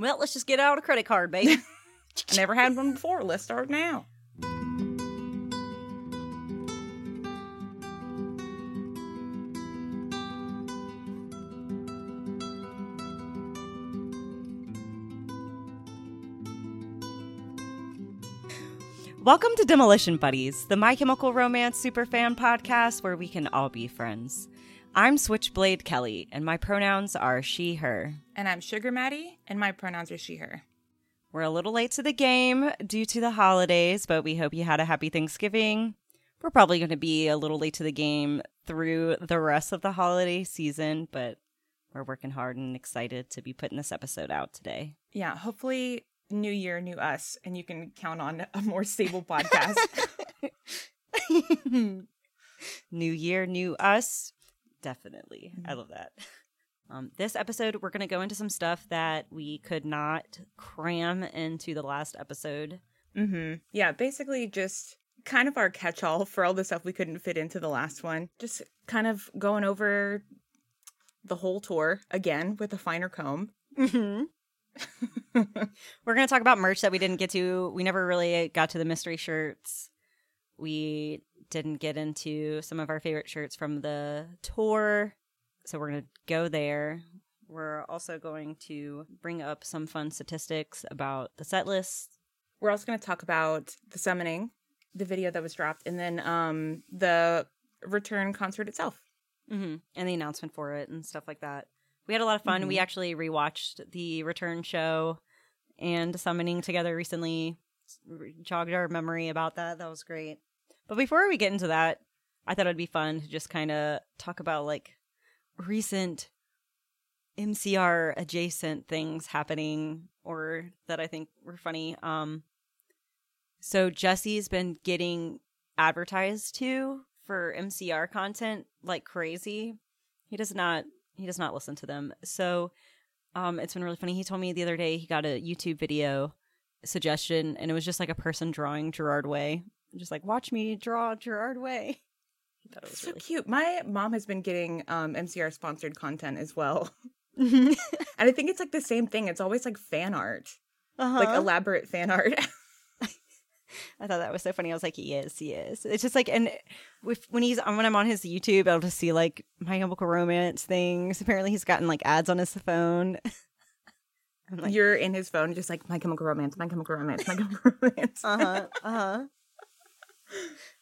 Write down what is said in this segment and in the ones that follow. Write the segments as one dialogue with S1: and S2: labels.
S1: Well, let's just get out a credit card, babe.
S2: I never had one before. Let's start now.
S1: Welcome to Demolition Buddies, the My Chemical Romance superfan podcast where we can all be friends. I'm Switchblade Kelley, and my pronouns are she, her.
S2: And I'm Sugar Maddy, and my pronouns are she, her.
S1: We're a little late to the game due to the holidays, but we hope you had a happy Thanksgiving. We're probably going to be a little late to the game through the rest of the holiday season, but we're working hard and excited to be putting this episode out today.
S2: Yeah, hopefully, new year, new us, and you can count on a more stable podcast.
S1: new year, new us. Definitely. I
S2: Mm-hmm.
S1: love that. Um, this episode, we're going to go into some stuff that we could not cram into the last episode.
S2: mm-hmm. Yeah, basically just kind of our catch all for all the stuff we couldn't fit into the last one. Just kind of going over the whole tour again with a finer comb.
S1: Mm-hmm. We're going to talk about merch that we didn't get to. We never really got to the mystery shirts. We didn't get into some of our favorite shirts from the tour. So we're going to go there. We're also going to bring up some fun statistics about the set list.
S2: We're also going to talk about the summoning, the video that was dropped, and then um the return concert itself.
S1: hmm and the announcement for it and stuff like that. We had a lot of fun. We
S2: Mhm.
S1: actually rewatched the return show and summoning together recently. Jogged our memory about that. That was great. But before we get into that, I thought it'd be fun to just kind of talk about like recent MCR adjacent things happening or that I think were funny. Um, so Jesse's been getting advertised to for MCR content like crazy. He does not he does not listen to them. So um it's been really funny. He told me the other day he got a YouTube video suggestion and it was just like a person drawing Gerard Way. Just like watch me draw Gerard Way. That was
S2: So
S1: really
S2: cute. My mom has been getting um MCR sponsored content as well.
S1: uh-huh.
S2: And I think it's like the same thing. It's always like fan art. Like elaborate fan art.
S1: I thought that was so funny. I was like, he is, he is. It's just like, and with, when he's when I'm on his YouTube, I'll just see like my chemical romance things. Apparently, he's gotten like ads on his phone. Like,
S2: You're in his phone just like My Chemical Romance, My Chemical Romance, My Chemical Romance.
S1: uh huh, uh huh.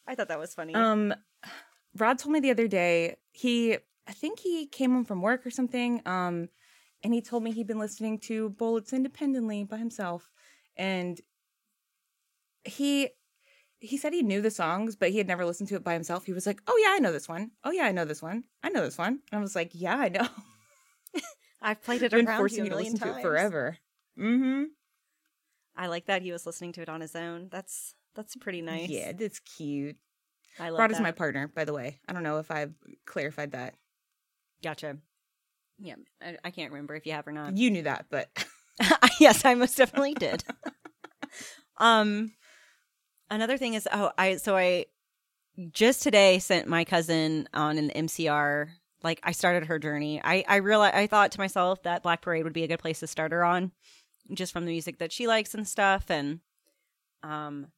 S1: I thought that was funny.
S2: Um Rod told me the other day, he I think he came home from work or something. Um and he told me he'd been listening to Bullets independently by himself. And he he said he knew the songs, but he had never listened to it by himself. He was like, "Oh yeah, I know this one. Oh yeah, I know this one. I know this one." And I was like, "Yeah, I know.
S1: I've played it around
S2: forcing
S1: you
S2: you
S1: a
S2: to
S1: million
S2: listen
S1: times.
S2: to it forever." Mm-hmm.
S1: I like that he was listening to it on his own. That's that's pretty nice.
S2: Yeah, that's cute.
S1: I love
S2: Rod
S1: that.
S2: is my partner, by the way. I don't know if I've clarified that.
S1: Gotcha. Yeah, I, I can't remember if you have or not.
S2: You knew that, but
S1: yes, I most definitely did. um, another thing is, oh, I so I just today sent my cousin on an MCR. Like I started her journey. I I realized I thought to myself that Black Parade would be a good place to start her on, just from the music that she likes and stuff. And um,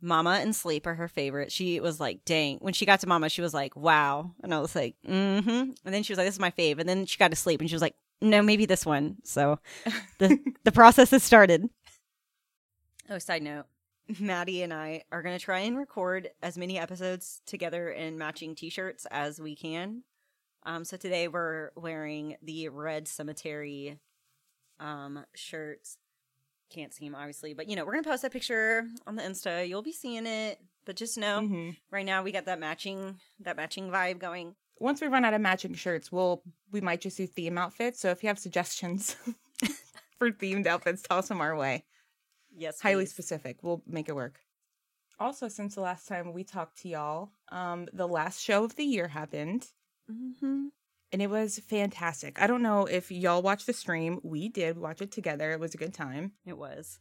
S1: Mama and Sleep are her favorite. She was like, dang. When she got to Mama, she was like, wow. And I was like, mm-hmm. And then she was like, this is my fave. And then she got to sleep and she was like, no, maybe this one. So the the process has started. Oh, side note. Maddy and I are going to try and record as many episodes together in matching t-shirts as we can. Um, so today we're wearing the red cemetery um, shirts. Can't see them obviously, but you know we're gonna post that picture on the Insta. You'll be seeing it, but just know
S2: Mhm.
S1: right now we got that matching that matching vibe going.
S2: once we run out of matching shirts, we'll we might just do theme outfits. So if you have suggestions for themed outfits, toss them our way.
S1: Yes,
S2: Highly
S1: please.
S2: specific. We'll make it work. Also, since the last time we talked to y'all, um, the last show of the year happened,
S1: Mhm.
S2: And it was fantastic. I don't know if y'all watched the stream. We did watch it together. It was a good time.
S1: It was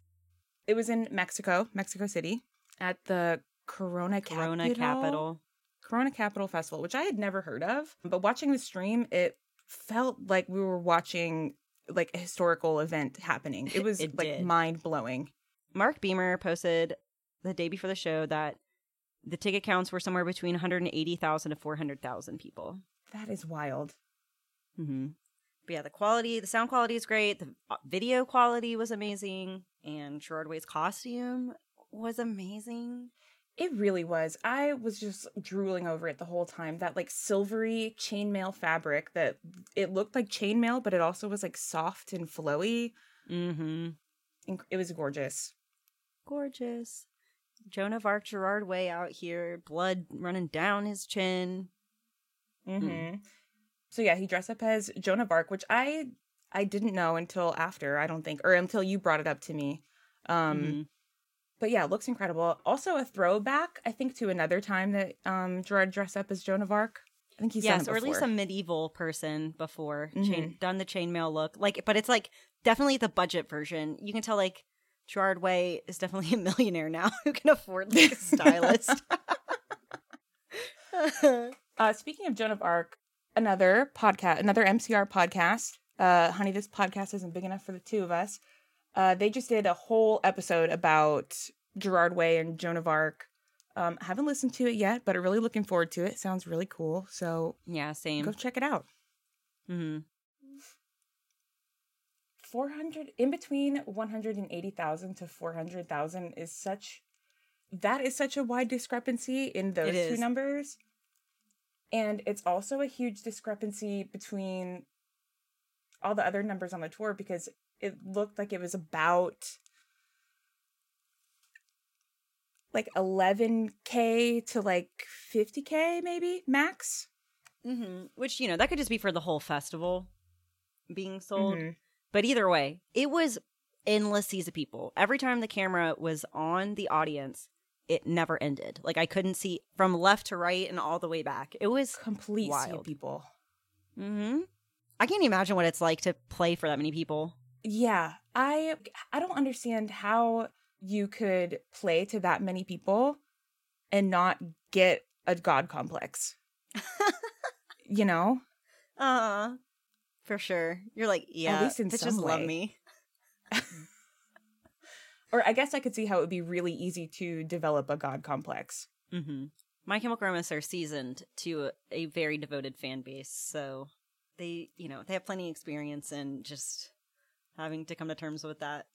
S2: It was in Mexico, Mexico City, at the Corona
S1: Corona
S2: Capital.
S1: Capital.
S2: Corona Capital Festival, which I had never heard of. But watching the stream, it felt like we were watching like a historical event happening. It was
S1: It
S2: like mind blowing.
S1: Mark Beamer posted the day before the show that the ticket counts were somewhere between 180,000 to 400,000 people.
S2: That is wild.
S1: Mm-hmm. But yeah, the quality, the sound quality is great. The uh, video quality was amazing, and Gerard Way's costume was amazing.
S2: It really was. I was just drooling over it the whole time. That like silvery chainmail fabric that it looked like chainmail, but it also was like soft and flowy.
S1: Mm-hmm.
S2: It was gorgeous.
S1: Gorgeous. Joan of Arc, Gerard Way out here, blood running down his chin.
S2: Mm-hmm. So yeah, he dressed up as Joan of Arc, which I I didn't know until after, I don't think, or until you brought it up to me. Um
S1: Mhm.
S2: but yeah, looks incredible. Also a throwback, I think, to another time that um Gerard dressed up as Joan of Arc. I think he's done
S1: yes, or at least a medieval person before chain,
S2: Mhm.
S1: done the chainmail look. Like, but it's like definitely the budget version. You can tell like Gerard Way is definitely a millionaire now who can afford like a stylist.
S2: Uh, speaking of Joan of Arc, another podcast, another MCR podcast. Uh, honey, this podcast isn't big enough for the two of us. Uh, they just did a whole episode about Gerard Way and Joan of Arc. Um, haven't listened to it yet, but I'm really looking forward to it. Sounds really cool. So
S1: yeah, same.
S2: go check it out.
S1: hmm
S2: 400 in between 180,000 to 400,000 is such that is such a wide discrepancy in those two numbers. And it's also a huge discrepancy between all the other numbers on the tour because it looked like it was about like 11k to like 50k maybe max.
S1: hmm Which you know that could just be for the whole festival being sold.
S2: Mhm.
S1: But either way, it was endless seas of people. Every time the camera was on the audience, it never ended. Like I couldn't see from left to right and all the way back. It was
S2: Complete
S1: Wild.
S2: people.
S1: hmm I can't imagine what it's like to play for that many people.
S2: Yeah, I I don't understand how you could play to that many people and not get a god complex. you know?
S1: Uh for sure. You're like, yeah,
S2: least in
S1: bitches love me.
S2: Or I guess I could see how it would be really easy to develop a god complex.
S1: hmm My Chemical Romance are seasoned to a, a very devoted fan base, so they, you know, they have plenty of experience in just having to come to terms with that.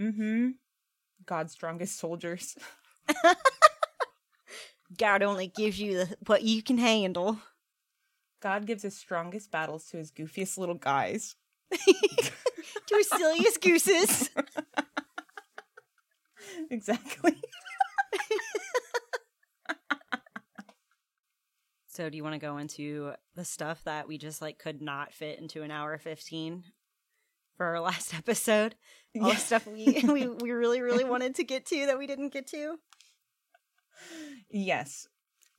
S2: Mm-hmm. God's strongest soldiers.
S1: God only gives you the, what you can handle.
S2: God gives his strongest battles to his goofiest little guys.
S1: to his silliest gooses.
S2: exactly.
S1: So, do you want to go into the stuff that we just like could not fit into an hour fifteen for our last episode? All the
S2: Yeah.
S1: stuff we, we we really really wanted to get to that we didn't get to.
S2: Yes.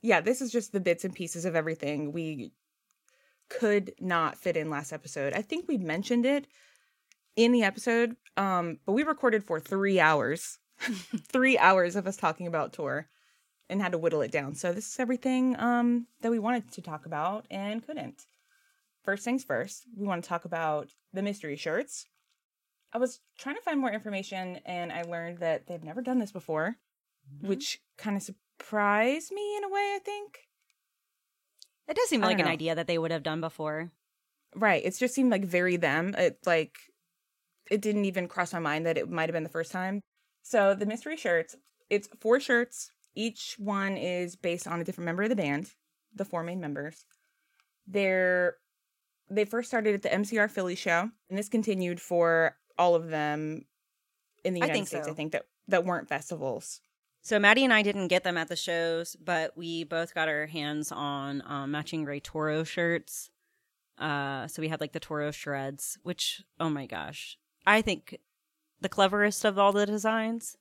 S2: Yeah, this is just the bits and pieces of everything we could not fit in last episode. I think we mentioned it in the episode, um, but we recorded for three hours. three hours of us talking about tour and had to whittle it down. So this is everything um that we wanted to talk about and couldn't. First things first, we want to talk about the mystery shirts. I was trying to find more information and I learned that they've never done this before which kind of surprised me in a way, I think.
S1: It does seem like an
S2: know.
S1: idea that they would have done before.
S2: Right. It just seemed like very them. It like it didn't even cross my mind that it might have been the first time. So the mystery shirts, it's four shirts. Each one is based on a different member of the band, the four main members. They're they first started at the MCR Philly show, and this continued for all of them in the United
S1: think
S2: States,
S1: so.
S2: I think, that that weren't festivals.
S1: So Maddy and I didn't get them at the shows, but we both got our hands on um, matching gray Toro shirts. Uh, so we had like the Toro shreds, which oh my gosh, I think the cleverest of all the designs.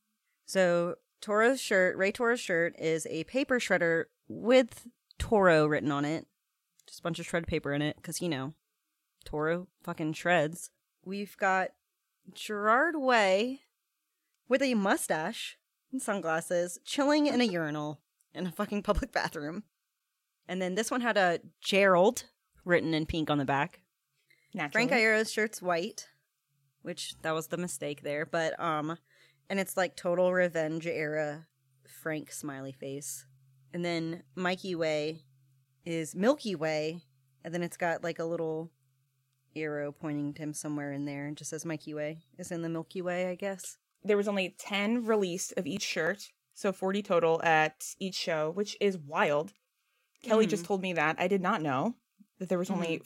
S1: So Toro's shirt, Ray Toro's shirt, is a paper shredder with Toro written on it, just a bunch of shred paper in it, because you know, Toro fucking shreds. We've got Gerard Way with a mustache and sunglasses, chilling in a urinal in a fucking public bathroom. And then this one had a Gerald written in pink on the back.
S2: Naturally.
S1: Frank Iero's shirt's white, which that was the mistake there, but um and it's like total revenge era Frank smiley face. And then Mikey Way is Milky Way, and then it's got like a little arrow pointing to him somewhere in there and just says Mikey Way is in the Milky Way, I guess.
S2: there was only 10 released of each shirt, so 40 total at each show, which is wild. Kelley just told me that. I did not know that there was only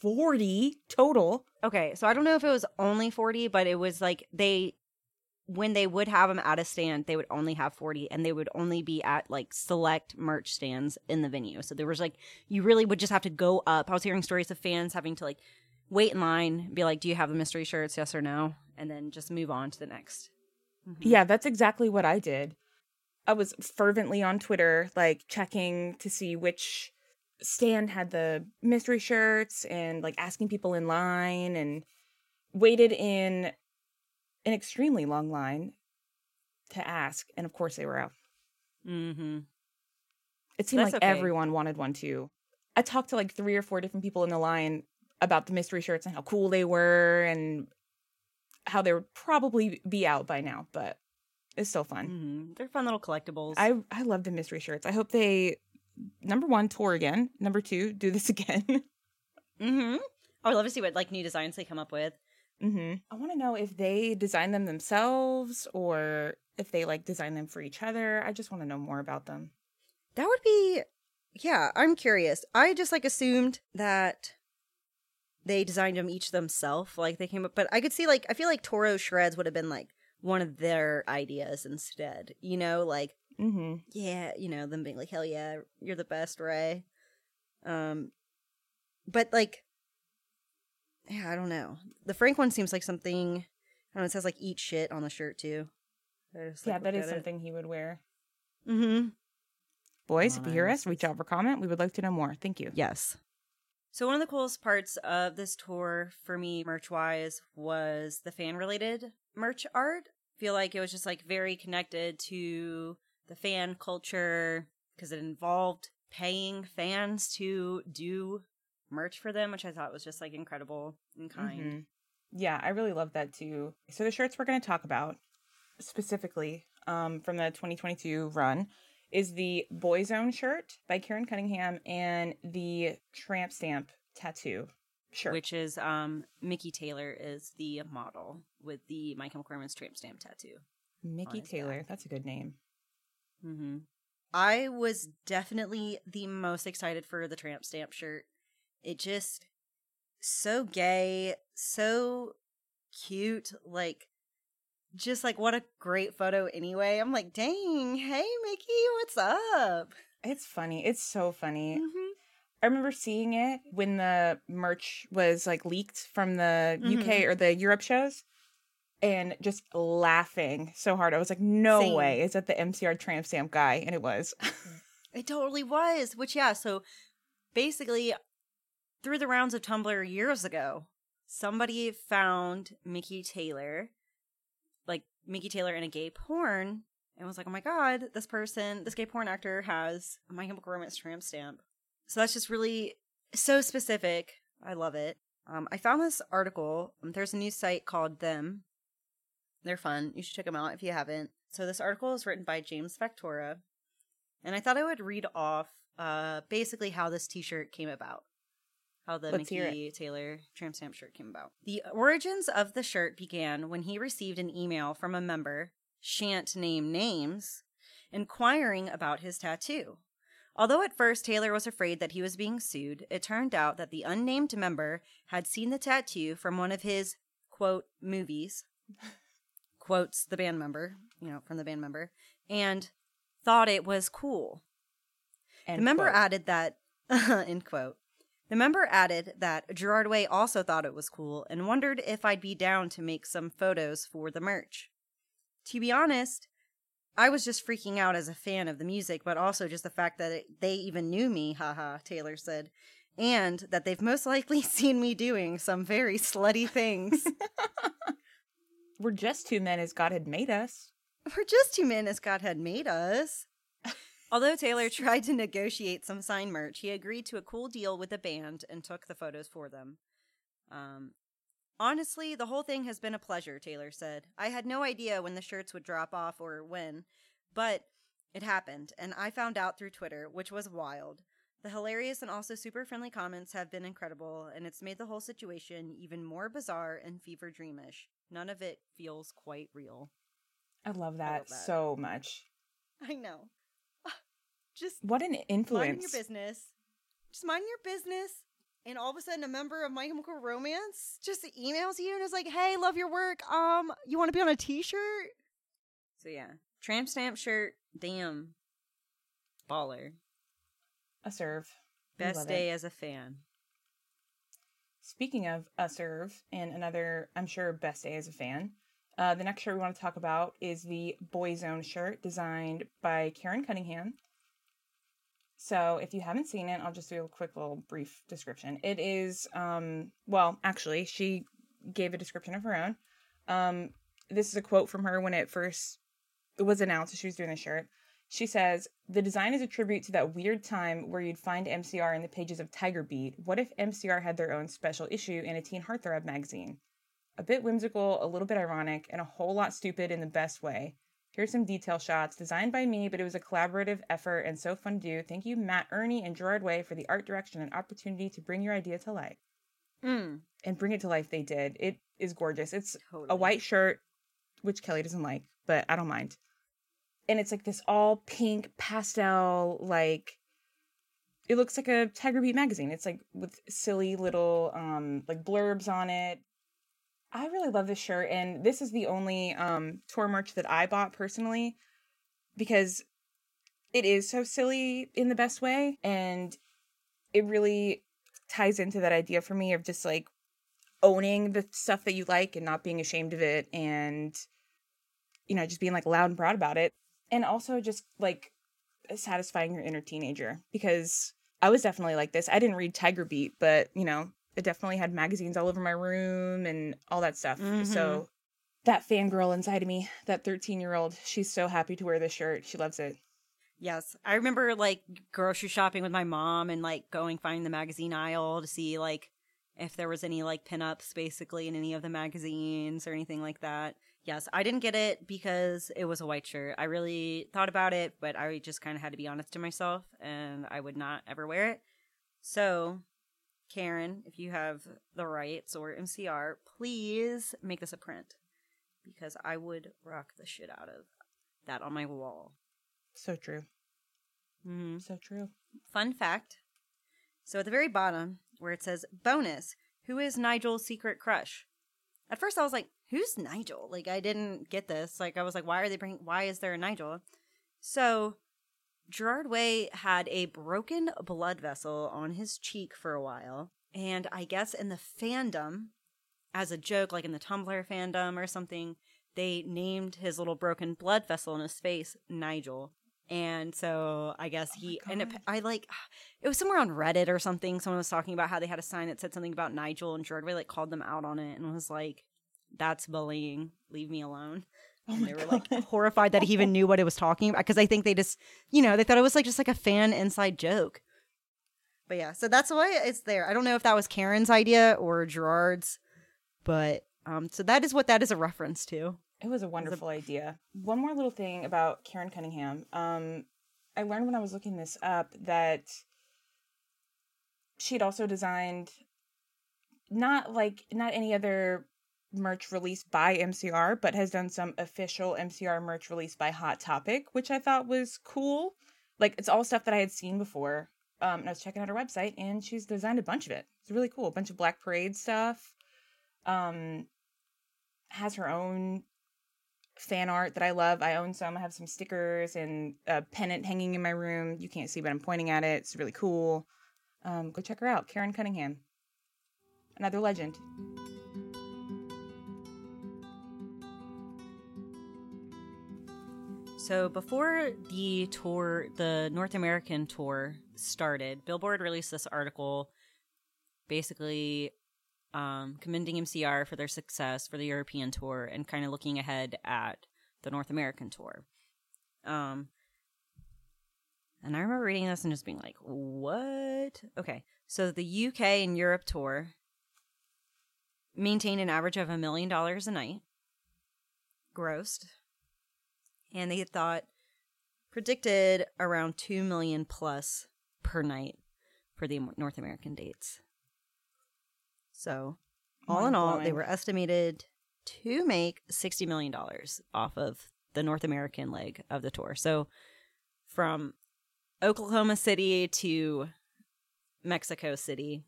S2: 40 total.
S1: Okay, so I don't know if it was only 40, but it was like they when they would have them at a stand, they would only have 40 and they would only be at like select merch stands in the venue. So there was like you really would just have to go up. I was hearing stories of fans having to like wait in line, be like, "Do you have the mystery shirts? Yes or no?" and then just move on to the next. Mm-hmm.
S2: Yeah, that's exactly what I did. I was fervently on Twitter, like checking to see which stand had the mystery shirts and like asking people in line and waited in an extremely long line to ask. And of course, they were out.
S1: Mm-hmm.
S2: It seemed
S1: That's
S2: like
S1: okay.
S2: everyone wanted one too. I talked to like three or four different people in the line about the mystery shirts and how cool they were and how they would probably be out by now, but it's still fun.
S1: Mhm. They're fun little collectibles.
S2: I I love the mystery shirts. I hope they number one tour again. Number two, do this again.
S1: Mhm. I would love to see what like new designs they come up with.
S2: hmm I want to know if they design them themselves or if they like design them for each other. I just want to know more about them.
S1: That would be yeah, I'm curious. I just like assumed that they designed them each themselves, like they came up but I could see like I feel like Toro Shreds would have been like one of their ideas instead. You know, like
S2: hmm
S1: yeah, you know, them being like, Hell yeah, you're the best, Ray. Um but like yeah, I don't know. The Frank one seems like something I don't know, it says like eat shit on the shirt too. I just,
S2: Yeah,
S1: like,
S2: that
S1: looked
S2: is
S1: it.
S2: something he would wear.
S1: Mm-hmm.
S2: Boys, if you hear us, reach out for comment. We would like to know more. Thank you.
S1: Yes. So one of the coolest parts of this tour for me merch wise was the fan related merch art. I Feel like it was just like very connected to the fan culture because it involved paying fans to do merch for them, which I thought was just like incredible and kind.
S2: Mhm. Yeah, I really love that too. So the shirts we're going to talk about specifically um, from the 2022 run is the Boyzone shirt by Kerin Cunningham and the Tramp Stamp tattoo shirt.
S1: Which is um Mickey Taylor is the model with the My Chemical Romance tramp stamp tattoo.
S2: Mickey Taylor,
S1: back.
S2: that's a good name.
S1: Mm-hmm. I was definitely the most excited for the tramp stamp shirt. It just so gay, so cute, like just like what a great photo anyway. I'm like, dang, hey Mickey, what's up?
S2: It's funny. It's so funny.
S1: Mm-hmm.
S2: I remember seeing it when the merch was like leaked from the UK
S1: Mhm.
S2: or the Europe shows and just laughing so hard. I was like, no
S1: Same.
S2: way. Is that the MCR tramp stamp guy? And it was.
S1: It totally was. Which yeah, so basically through the rounds of Tumblr years ago, somebody found Mickey Taylor, like Mickey Taylor in a gay porn, and was like, "Oh my god, this person, this gay porn actor has a My Chemical Romance tramp stamp." So that's just really so specific. I love it. Um, I found this article. Um, There's a new site called Them. They're fun. You should check them out if you haven't. So this article is written by James Factora, and I thought I would read off uh, basically how this T-shirt came about, how the
S2: Let's.
S1: Mickey Taylor tramp stamp shirt came about. The origins of the shirt began when he received an email from a member, shan't name names, inquiring about his tattoo. Although at first Taylor was afraid that he was being sued, it turned out that the unnamed member had seen the tattoo from one of his quote movies, quotes the band member, you know, from the band member, and thought it was cool.
S2: And
S1: the member
S2: quote.
S1: added that, end quote. The member added that Gerard Way also thought it was cool and wondered if I'd be down to make some photos for the merch. To be honest, I was just freaking out as a fan of the music, but also just the fact that it, they even knew me, haha, Taylor said, and that they've most likely seen me doing some very slutty things.
S2: We're just two men as God had made us.
S1: We're just two men as God had made us. Although Taylor tried to negotiate some sign merch, he agreed to a cool deal with the band and took the photos for them. Um, honestly, the whole thing has been a pleasure, Taylor said. I had no idea when the shirts would drop off or when, but it happened, and I found out through Twitter, which was wild. The hilarious and also super friendly comments have been incredible, and it's made the whole situation even more bizarre and fever dreamish. None of it feels quite real.
S2: I love that,
S1: love that.
S2: so much.
S1: I know. Just
S2: What an influence.
S1: mind your business. Just mind your business. And all of a sudden, a member of My Chemical Romance just emails you and is like, "Hey, love your work. Um, you want to be on a T-shirt?" So yeah, tramp stamp shirt. Damn, baller.
S2: A serve.
S1: Best day
S2: it.
S1: as a fan.
S2: Speaking of a serve and another, I'm sure, best day as a fan. Uh, the next shirt we want to talk about is the Boyzone shirt designed by Kerin Cunningham. So if you haven't seen it, I'll just do a quick little brief description. It is, um, well, actually, she gave a description of her own. Um, this is a quote from her when it first was announced that she was doing the shirt. She says, The design is a tribute to that weird time where you'd find MCR in the pages of Tiger Beat. What if MCR had their own special issue in a teen heartthrob magazine? A bit whimsical, a little bit ironic, and a whole lot stupid in the best way. Here's some detail shots designed by me, but it was a collaborative effort and so fun to do. Thank you, Matt Ernie and Gerard Way, for the art direction and opportunity to bring your idea to life.
S1: Mm,
S2: And bring it to life, they did. It is gorgeous. It's
S1: totally.
S2: a white shirt, which Kelley doesn't like, but I don't mind. And it's like this all pink pastel, like it looks like a Tiger Beat magazine. It's like with silly little um like blurbs on it. I really love this shirt, and this is the only um tour merch that I bought personally because it is so silly in the best way, and it really ties into that idea for me of just like owning the stuff that you like and not being ashamed of it and you know just being like loud and proud about it and also just like satisfying your inner teenager because i was definitely like this. I didn't read tiger beat but you know it definitely had magazines all over my room and all that stuff.
S1: Mhm.
S2: so that fangirl inside of me that 13 year old she's so happy to wear this shirt. She loves it.
S1: Yes, I remember like grocery shopping with my mom and like going find the magazine aisle to see like if there was any like pinups basically in any of the magazines or anything like that. Yes, I didn't get it because it was a white shirt. I really thought about it, but I just kind of had to be honest to myself and I would not ever wear it. So, Kerin, if you have the rights or MCR, please make this a print because I would rock the shit out of that on my wall.
S2: so true
S1: Mm-hmm.
S2: so true
S1: Fun fact. So at the very bottom, where it says bonus, who is Nigel's secret crush? At first, I was like, who's Nigel? Like, I didn't get this. Like, I was like, why are they bringing, why is there a Nigel? So, Gerard Way had a broken blood vessel on his cheek for a while. And I guess in the fandom, as a joke, like in the Tumblr fandom or something, they named his little broken blood vessel in his face Nigel. And so I guess oh he and it, I like it was somewhere on Reddit or something. Someone was talking about how they had a sign that said something about Nigel, and Gerard Way like called them out on it and was like, "That's bullying. Leave me alone."
S2: oh
S1: And they were
S2: God.
S1: like horrified that he even knew what it was talking about because I think they just, you know, they thought it was like just like a fan inside joke. But yeah, so that's why it's there. I don't know if that was Kerin's idea or Gerard's, but um, so that is what that is a reference to.
S2: It was a wonderful idea. One more little thing about Kerin Cunningham. Um, I learned when I was looking this up that she had also designed not like not any other merch release by MCR, but has done some official MCR merch release by Hot Topic, which I thought was cool. Like it's all stuff that I had seen before. Um, and I was checking out her website, and she's designed a bunch of it. It's really cool. A bunch of Black Parade stuff. Um, has her own fan art that I love. I own some. I have some stickers and a pennant hanging in my room. You can't see, but I'm pointing at it. It's really cool. Um, go check her out, Kerin Cunningham. Another legend.
S1: So before the tour, the North American tour started, Billboard released this article basically um, commending MCR for their success for the European tour and kind of looking ahead at the North American tour. Um, and I remember reading this and just being like, what? Okay. So the UK and Europe tour maintained an average of a million dollars a night grossed. And they thought predicted around 2 million plus per night for the North American dates. So, all in all, they were estimated to make $60 million off of the North American leg of the tour. So, from Oklahoma City to Mexico City,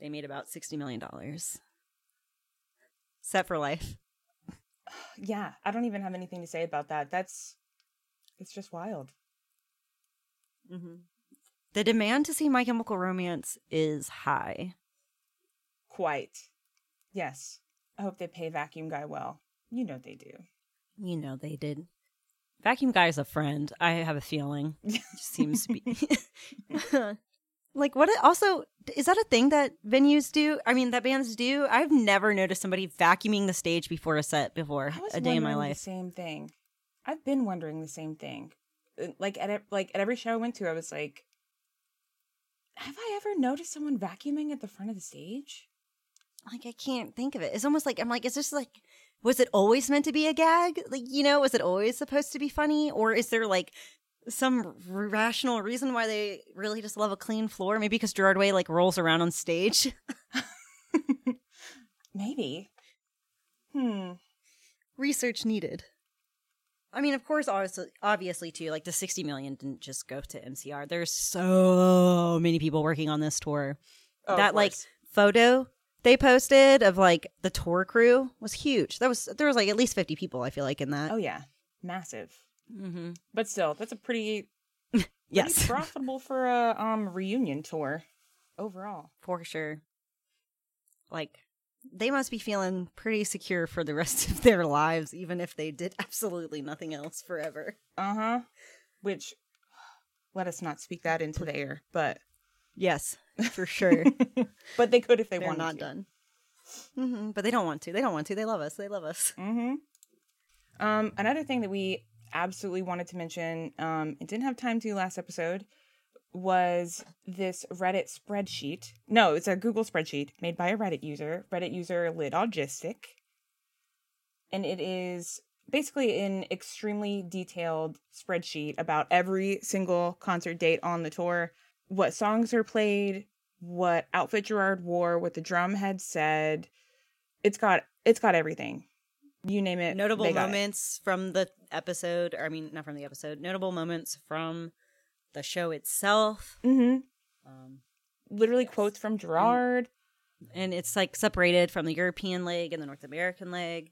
S1: they made about $60 million. Set for life.
S2: Yeah, I don't even have anything to say about that. That's it's just wild.
S1: Mm-hmm. The demand to see My Chemical Romance is high.
S2: Quite. Yes. I hope they pay Vacuum Guy well. You know they do.
S1: You know they did. Vacuum Guy is a friend. I have a feeling. It seems to be. like, what? Also, is that a thing that venues do? I mean, that bands do? I've never noticed somebody vacuuming the stage before a set before a day in my
S2: wondering
S1: life.
S2: The same thing. I've been wondering the same thing. Uh, Like at like at every show I went to, I was like, "Have I ever noticed someone vacuuming at the front of the stage?"
S1: Like, I can't think of it. It's almost like I'm like, is this like, was it always meant to be a gag? Like, you know, was it always supposed to be funny, or is there like some rational reason why they really just love a clean floor? Maybe because Gerard Way like rolls around on stage.
S2: Maybe. Hmm.
S1: Research needed. I mean, of course, obviously, obviously, too. Like the sixty million didn't just go to MCR. There's so many people working on this tour.
S2: Oh,
S1: that like photo they posted of like the tour crew was huge. That was there was like at least fifty people. I feel like in that.
S2: Oh yeah, massive.
S1: Mm-hmm.
S2: But still, that's a pretty pretty
S1: Yes,
S2: profitable for a um reunion tour overall.
S1: for sure. Like they must be feeling pretty secure for the rest of their lives, even if they did absolutely nothing else forever.
S2: Uh huh. Which, let us not speak that into the air, but
S1: Yes, for sure.
S2: but they could if they
S1: They're not
S2: to.
S1: done. hmm But they don't want to. They don't want to. They love us. They love us.
S2: Mm-hmm. Um, another thing that we absolutely wanted to mention, um, and didn't have time to last episode, was this Reddit spreadsheet. No, it's a Google spreadsheet made by a Reddit user, Reddit user Litaugistic. And it is basically an extremely detailed spreadsheet about every single concert date on the tour, what songs are played, what outfit Gerard wore, what the drum had said. It's got it's got everything. You name it.
S1: Notable
S2: got it.
S1: moments from the episode, or I mean, not from the episode. Notable moments from the show itself.
S2: Mm-hmm.
S1: Um,
S2: Literally quotes from Gerard.
S1: and it's like separated from the European leg and the North American leg.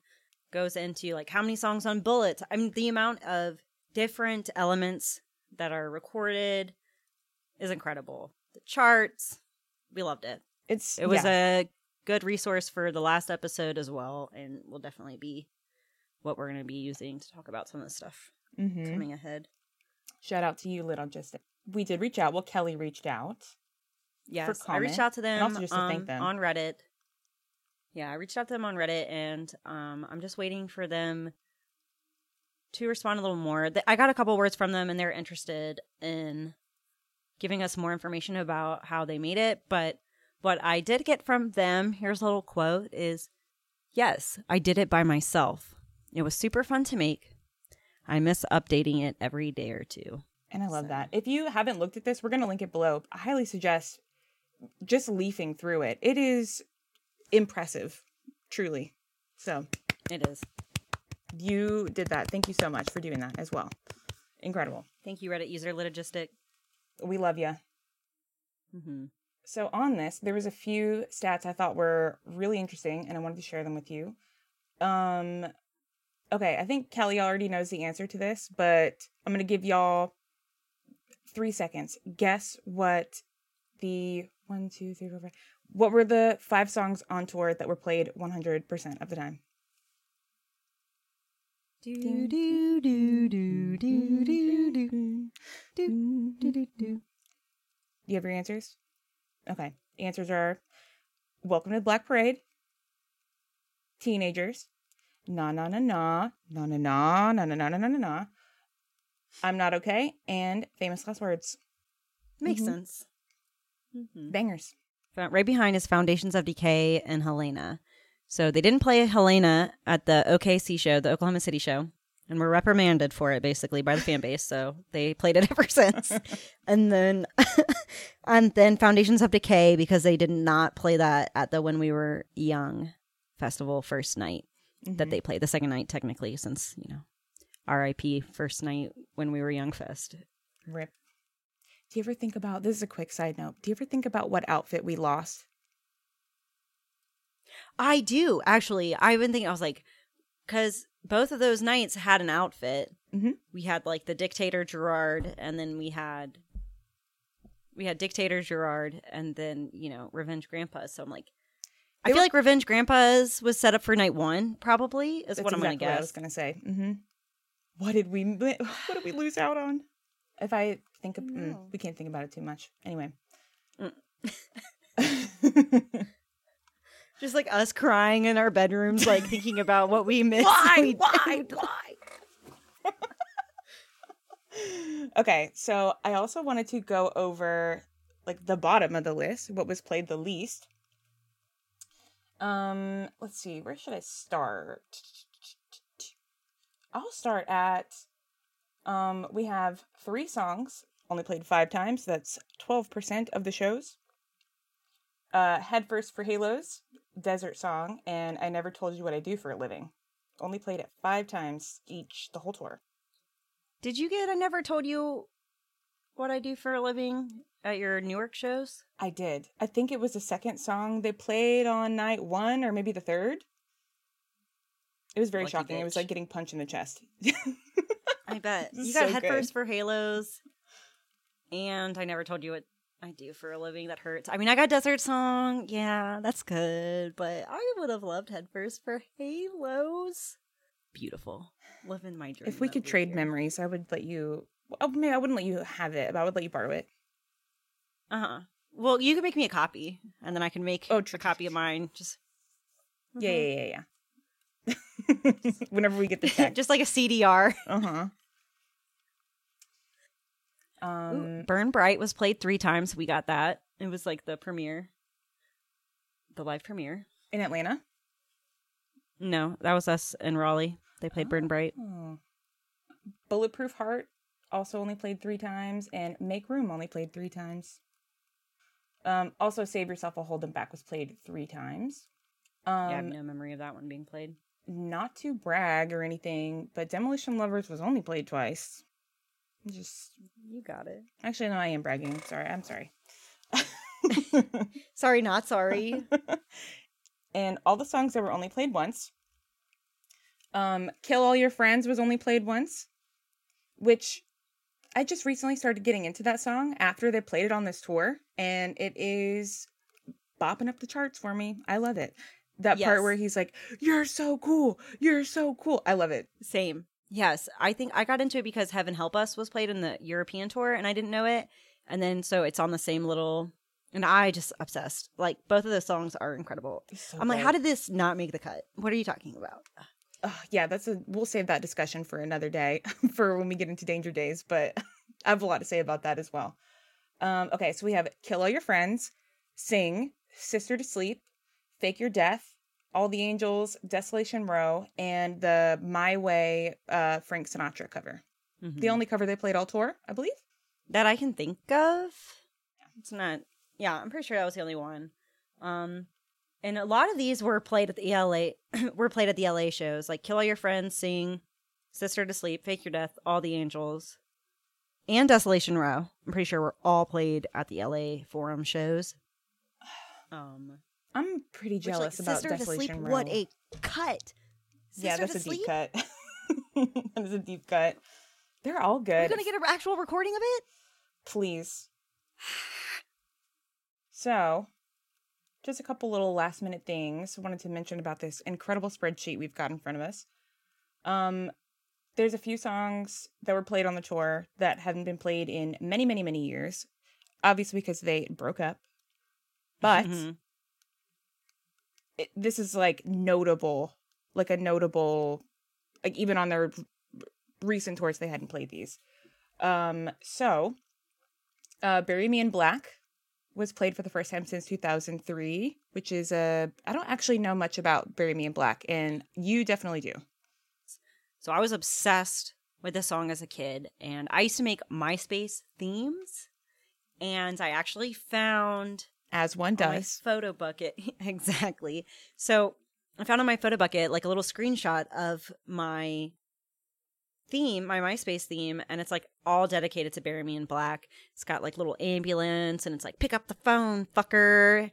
S1: Goes into like how many songs on Bullets. I mean, the amount of different elements that are recorded is incredible. The charts, we loved it.
S2: It's
S1: It was
S2: yeah.
S1: a good resource for the last episode as well, and will definitely be what we're going to be using to talk about some of the stuff
S2: Mhm.
S1: coming ahead.
S2: shout out to you, Litaugistic. We did reach out. Well, Kelley reached out.
S1: Yes, I reached out to them
S2: also just to thank
S1: um,
S2: them.
S1: on Reddit. Yeah, I reached out to them on Reddit, and um, I'm just waiting for them to respond a little more. I got a couple words from them, and they're interested in giving us more information about how they made it. But what I did get from them, here's a little quote: "Is yes, I did it by myself. It was super fun to make. I miss updating it every day or two.
S2: And I love
S1: So-
S2: that. If you haven't looked at this, we're going to link it below. I highly suggest just leafing through it. It is impressive, truly. So
S1: It is.
S2: you did that. Thank you so much for doing that as well. Incredible.
S1: Thank you, Reddit user Litaugistic.
S2: We love you.
S1: Mm-hmm.
S2: So on this, there was a few stats I thought were really interesting, and I wanted to share them with you. Um, okay, I think Kelley already knows the answer to this, but I'm gonna give y'all three seconds. Guess what the one, two, three, four, five. What were the five songs on tour that were played 100% of the time?
S1: Do do do do do do do do do do do.
S2: You have your answers? Okay. Answers are Welcome to Black Parade, Teenagers, Na Na Na Na, Na Na Na, Na Na Na Na Na Na Na, I'm Not Okay, and Famous Last Words.
S1: Makes
S2: Mhm.
S1: sense. Mm-hmm.
S2: Bangers.
S1: Right behind is Foundations of Decay and Helena. So they didn't play Helena at the OKC show, the Oklahoma City show, and we were reprimanded for it basically by the fan base. So they played it ever since. and then, and then Foundations of Decay because they did not play that at the When We Were Young festival first night that
S2: Mhm.
S1: they played the second night technically since you know RIP first night when we were young fest.
S2: Rip. Do you ever think about this is a quick side note. Do you ever think about what outfit we lost?
S1: I do actually. I've been thinking. I was like, because both of those nights had an outfit.
S2: Mhm.
S1: We had like the dictator Gerard, and then we had we had dictator Gerard, and then you know Revenge Grandpas. So I'm like, I feel
S2: were-
S1: like Revenge Grandpas was set up for night one. Probably is
S2: That's
S1: what I'm
S2: exactly
S1: gonna
S2: what I was gonna say. Mm-hmm. What did we What did we lose out on? If I think of, mm, we can't think about it too much. Anyway.
S1: Mm. Just like us crying in our bedrooms, like thinking about what we missed.
S2: why? Why? Why? okay, so I also wanted to go over like the bottom of the list, what was played the least. Um, let's see, where should I start? I'll start at um we have 3 songs only played 5 times. That's 12% of the shows. Uh Head First for Halos, Desert Song, and I Never Told You What I Do for a Living. Only played it 5 times each the whole tour.
S1: Did you get? I never told you what I do for a living at your Newark shows.
S2: I did. I think it was the second song they played on night one or maybe the third. It was very
S1: Lucky
S2: shocking. It was like getting punched in the chest.
S1: I bet you got
S2: so
S1: head
S2: good.
S1: first for Halos, and I never told you what I do for a living. That hurts. I mean, I got Desert Song. Yeah, that's good, but I would have loved Headfirst for Halos. Beautiful, living my dream.
S2: if we could trade memories, I would let you. Oh, maybe I wouldn't let you have it, but I would let you borrow it.
S1: Uh huh. Well, you can make me a copy, and then I can make
S2: Oh,
S1: a
S2: true, true,
S1: copy of mine. Just
S2: Yeah,
S1: Mhm.
S2: yeah, yeah, yeah. Whenever we get the check.
S1: just like a CDR.
S2: uh huh.
S1: Ooh,
S2: Um,
S1: Burn Bright was played three times. We got that. It was like the premiere, the live premiere.
S2: in Atlanta.
S1: No, that was us in Raleigh. They played Burn Bright.
S2: Oh. Bulletproof Heart also only played three times, and Make Room only played three times. Um, also, Save Yourself, I'll Hold Them Back was played three times. Um,
S1: yeah, I have no memory of that one being played.
S2: not to brag or anything, but Demolition Lovers was only played twice. Just
S1: You got it.
S2: actually, no, I am bragging. Sorry, I'm sorry.
S1: Sorry, not sorry.
S2: and all the songs that were only played once. Um, Kill All Your Friends was only played once, which I just recently started getting into that song after they played it on this tour, and it is bopping up the charts for me. I love it. That
S1: Yes.
S2: part where he's like, "You're so cool, you're so cool." I love it.
S1: Same. Yes, I think I got into it because Heaven Help Us was played in the European tour, and I didn't know it. And then so it's on the same little, and I just obsessed. Like both of those songs are incredible.
S2: So
S1: I'm like, how did this not make the cut? What are you talking about?
S2: Ugh, yeah, that's a. We'll save that discussion for another day, for when we get into Danger Days. But I have a lot to say about that as well. Um, okay, so we have Kill All Your Friends, Sing, Sister to Sleep, Fake Your Death, All the Angels, Desolation Row, and the My Way uh, Frank Sinatra cover.
S1: Mhm.
S2: The only cover they played all tour, I believe.
S1: that I can think of. It's not. Yeah, I'm pretty sure that was the only one. Um, and a lot of these were played at the LA. were played at the LA shows, like "Kill All Your Friends," "Sing," "Sister to Sleep," "Fake Your Death," "All the Angels," and "Desolation Row." I'm pretty sure were all played at the LA Forum shows. Um,
S2: Pretty
S1: which, like,
S2: jealous about
S1: "Sister to Sleep."
S2: Desolation Row.
S1: What a cut! Sister
S2: yeah,
S1: that's
S2: a deep
S1: Sleep?
S2: cut. that is a deep cut. They're all good.
S1: We're gonna get an actual recording of it.
S2: please. So, just a couple little last minute things I wanted to mention about this incredible spreadsheet we've got in front of us. Um, there's a few songs that were played on the tour that haven't been played in many, many, many years. Obviously, because they broke up. But
S1: Mhm.
S2: This is like notable, like a notable, like even on their recent tours, they hadn't played these. Um, so, uh, "Bury Me in Black" was played for the first time since 2003, which is a I don't actually know much about Bury Me in Black, and you definitely do.
S1: So I was obsessed with the song as a kid, and I used to make MySpace themes, and I actually found
S2: As one does.
S1: Photobucket exactly. So I found on my Photobucket like a little screenshot of my theme, my MySpace theme, and it's like all dedicated to Bury Me in Black. It's got like little ambulance, and it's like pick up the phone, fucker.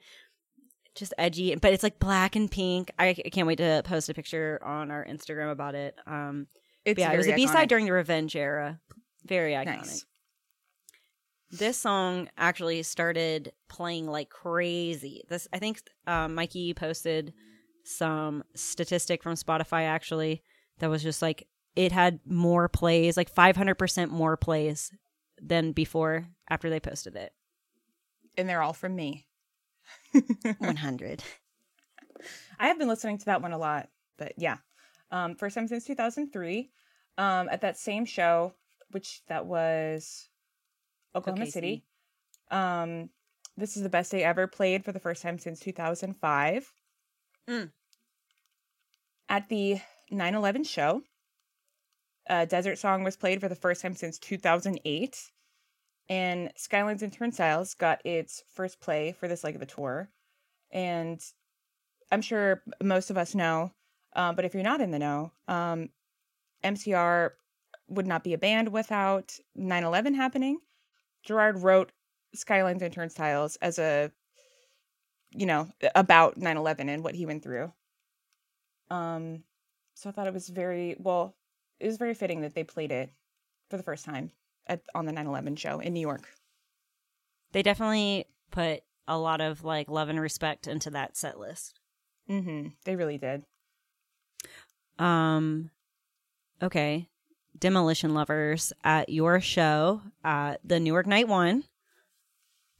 S1: Just edgy, but it's like black and pink. I, I can't wait to post a picture on our Instagram about it. Um, yeah, it was a B side during the Revenge era. Very iconic.
S2: Nice.
S1: This song actually started playing like crazy. This I think um, Mikey posted some statistic from Spotify actually that was just like it had more plays, like 500% more plays than before after they posted it.
S2: and they're all from me.
S1: 100.
S2: I have been listening to that one a lot, but yeah. Um, first time since 2003. Um, at that same show, which that was Oklahoma. City. Um, this is the best day ever played for the first time since 2005.
S1: Mm.
S2: At the 9 11 show, uh, Desert Song was played for the first time since 2008. And Skylines and Turnstiles got its first play for this leg of the tour. And I'm sure most of us know, um, but if you're not in the know, um, MCR would not be a band without 9 11 happening. Gerard wrote Skylines and Turnstiles as a, you know, about 9 11 and what he went through. Um, so I thought it was very, well, it was very fitting that they played it for the first time at, on the 9 11 show in New York.
S1: They definitely put a lot of like love and respect into that set list.
S2: Mm-hmm. They really did.
S1: Um, okay. Demolition Lovers at your show at the Newark Night One.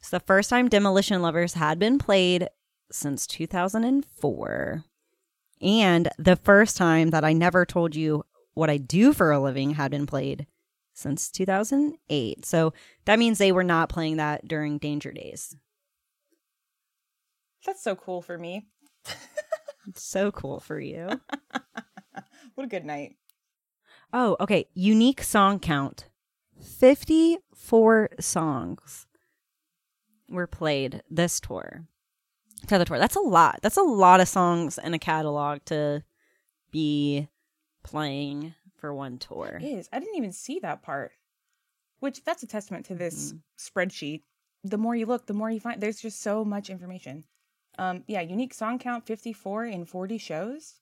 S1: It's the first time Demolition Lovers had been played since 2004. And the first time that I never told you what I do for a living had been played since 2008. So that means they were not playing that during Danger Days.
S2: That's so cool for me.
S1: So cool for you.
S2: What a good night.
S1: Oh, okay. Unique song count 54 songs were played this tour. To the tour. That's a lot. That's a lot of songs in a catalog to be playing for one tour.
S2: It is. I didn't even see that part. Which that's a testament to this spreadsheet. The more you look, the more you find. There's just so much information. Um, yeah, unique song count 54 in 40 shows.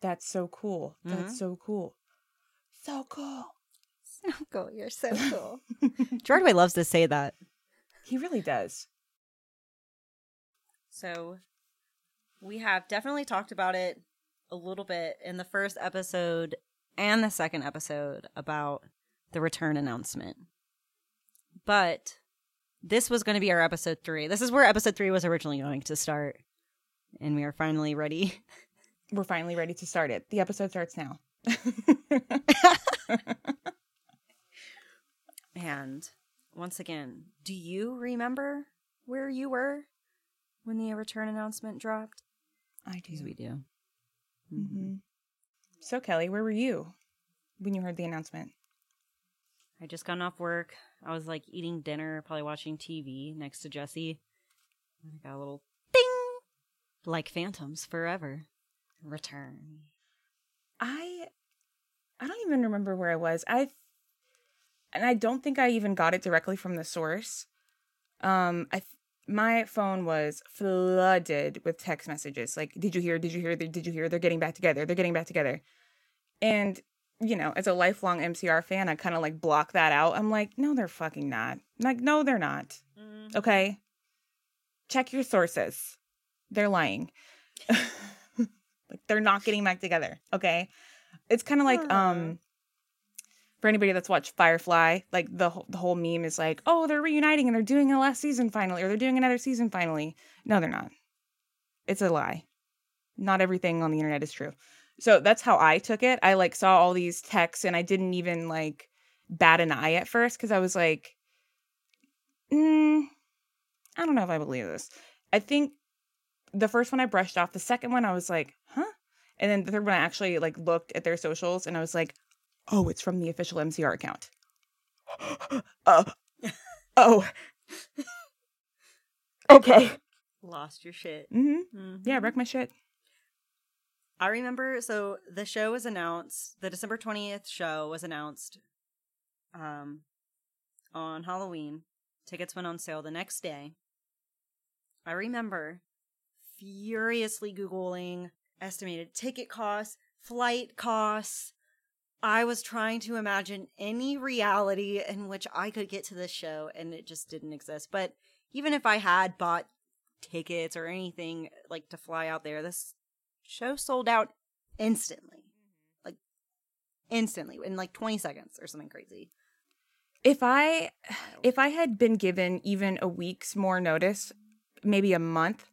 S2: That's so cool. That's so cool. So cool.
S1: So cool. You're so cool. Broadway loves to say that.
S2: He really does.
S1: So we have definitely talked about it a little bit in the first episode and the second episode about the return announcement. But this was going to be our episode three. This is where episode three was originally going to start. And we are finally ready.
S2: We're finally ready to start it. The episode starts now.
S1: And once again, do you remember where you were when the return announcement dropped?
S2: I do.
S1: We do.
S2: hmm So, Kelley, where were you when you heard the announcement?
S1: I just gotten off work. I was like eating dinner, probably watching TV next to Jesse. I got a little ding, like Phantoms Forever. Return.
S2: I don't even remember where I was. I and I don't think I even got it directly from the source. Um I my phone was flooded with text messages like did you hear did you hear did you hear they're getting back together they're getting back together. And you know, as a lifelong MCR fan, I kind of like block that out. I'm like, no, they're fucking not. like, no, they're not. Okay. Check your sources. They're lying. like they're not getting back together. Okay. It's kind of like um for anybody that's watched Firefly, like the the whole meme is like, "Oh, they're reuniting and they're doing a last season finally or they're doing another season finally." No, they're not. It's a lie. Not everything on the internet is true. So that's how I took it. I like saw all these texts and I didn't even like bat an eye at first cuz I was like, mm, I don't know if I believe this. I think the first one I brushed off. The second one I was like, huh? And then the third one I actually like looked at their socials and I was like, oh, it's from the official MCR account. oh, oh, okay.
S1: Lost your shit.
S2: Mm-hmm.
S1: Mhm.
S2: Yeah, wreck my shit.
S1: I remember. So the show was announced. The December twentieth show was announced. Um, on Halloween, tickets went on sale the next day. I remember furiously googling estimated ticket costs, flight costs. I was trying to imagine any reality in which I could get to this show, and it just didn't exist. But even if I had bought tickets or anything like to fly out there, this show sold out instantly. Mm-hmm. Like instantly in like 20 seconds or something crazy.
S2: If I if I had been given even a week's more notice, maybe a month,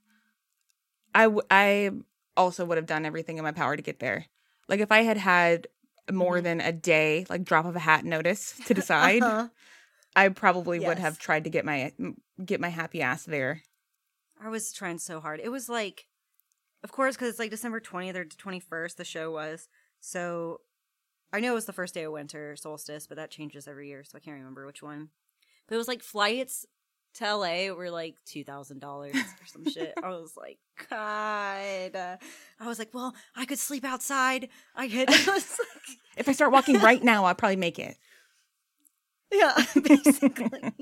S2: I w- I also would have done everything in my power to get there. Like if I had had more
S1: Mhm.
S2: than a day, like drop of a hat notice to decide,
S1: Uh-huh.
S2: I probably would have tried to get my get my happy ass there.
S1: I was trying so hard. It was like, of course, because it's like December 20th or 21st, the show was. So I know it was the first day of winter solstice, but that changes every year. So I can't remember which one. But it was like flights to LA were like $2,000 or some shit. I was like, God. Uh, I was like, well, I could sleep outside. I could. I like,
S2: If I start walking right now, I'll probably make it.
S1: yeah, basically.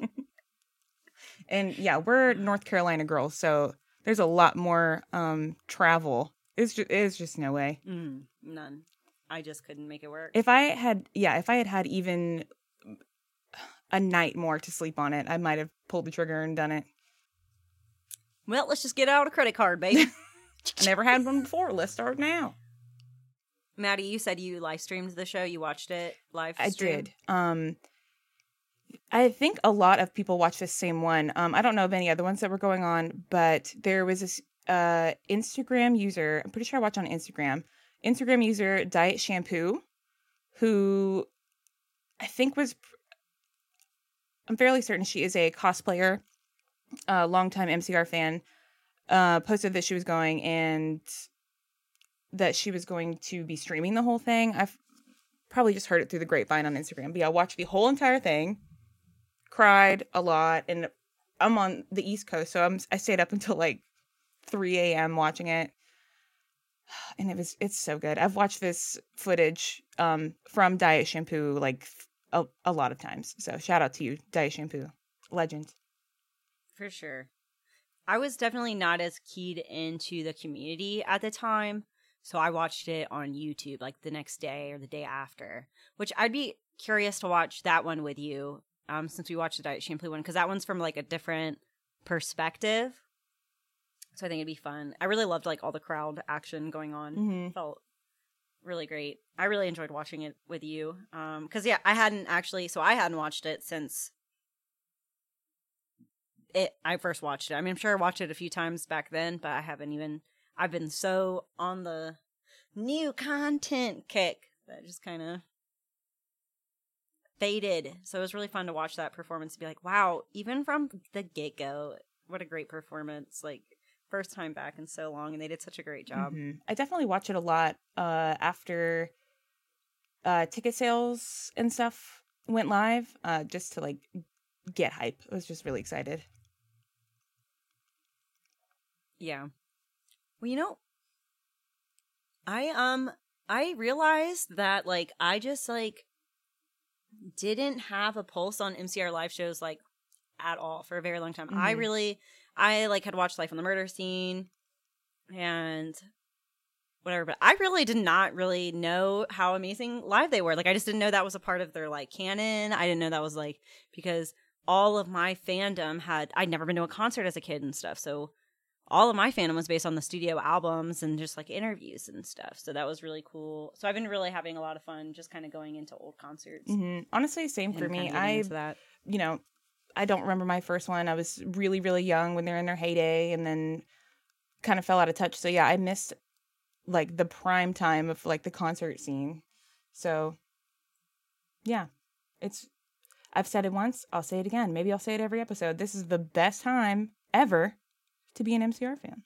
S2: And yeah, we're North Carolina girls, so there's a lot more um travel. It's just it's just no way.
S1: Mm, none. I just couldn't make it work.
S2: If I had yeah, if I had had even a night more to sleep on it, I might have pulled the trigger and done it.
S1: well, let's just get out a credit card, babe.
S2: I never had one before. Let's start now.
S1: Maddy, you said you live streamed the show. You watched it live.
S2: I
S1: stream?
S2: did. Um I think a lot of people watch this same one. Um I don't know of any other ones that were going on, but there was this uh Instagram user, I'm pretty sure I watch on Instagram. Instagram user Diet Shampoo who I think was I'm fairly certain she is a cosplayer, a longtime MCR fan. Uh posted that she was going and that she was going to be streaming the whole thing. I've probably just heard it through the grapevine on Instagram. But yeah, I watched the whole entire thing, cried a lot, and I'm on the East Coast, so I'm I stayed up until like 3 a.m. watching it, and it was it's so good. I've watched this footage um from Diet Shampoo like a, a lot of times. So shout out to you, Diet Shampoo, legend.
S1: For sure. I was definitely not as keyed into the community at the time. So I watched it on YouTube like the next day or the day after, which I'd be curious to watch that one with you um, since we watched the Diet Shampoo one because that one's from like a different perspective. So I think it'd be fun. I really loved like all the crowd action going on.
S2: Mm-hmm.
S1: felt really great. I really enjoyed watching it with you. Um cuz yeah, I hadn't actually so I hadn't watched it since it I first watched it. I mean, I'm sure I watched it a few times back then, but I haven't even I've been so on the new content kick that just kind of faded. So it was really fun to watch that performance be like, "Wow, even from the get-go, what a great performance." Like first time back in so long and they did such a great job.
S2: Mhm. I definitely watch it a lot uh, after uh, ticket sales and stuff went live, uh, just to like get hype. I was just really excited.
S1: Yeah. Well, you know, I um I realized that like I just like didn't have a pulse on MCR live shows like at all for a very long time. I
S2: Mhm.
S1: really I like had watched Life on the Murder Scene and whatever, but I really did not really know how amazing live they were. Like I just didn't know that was a part of their like canon. I didn't know that was like because all of my fandom had I'd never been to a concert as a kid and stuff. So all of my fandom was based on the studio albums and just like interviews and stuff. So that was really cool. So I've been really having a lot of fun just kind of going into old concerts.
S2: hmm Honestly, same for me. I,
S1: that.
S2: you know, I don't remember my first one. I was really, really young when they're in their heyday, and then kind of fell out of touch. So yeah, I missed like the prime time of like the concert scene. So yeah, it's. I've said it once. I'll say it again. Maybe I'll say it every episode. This is the best time ever to be an MCR fan.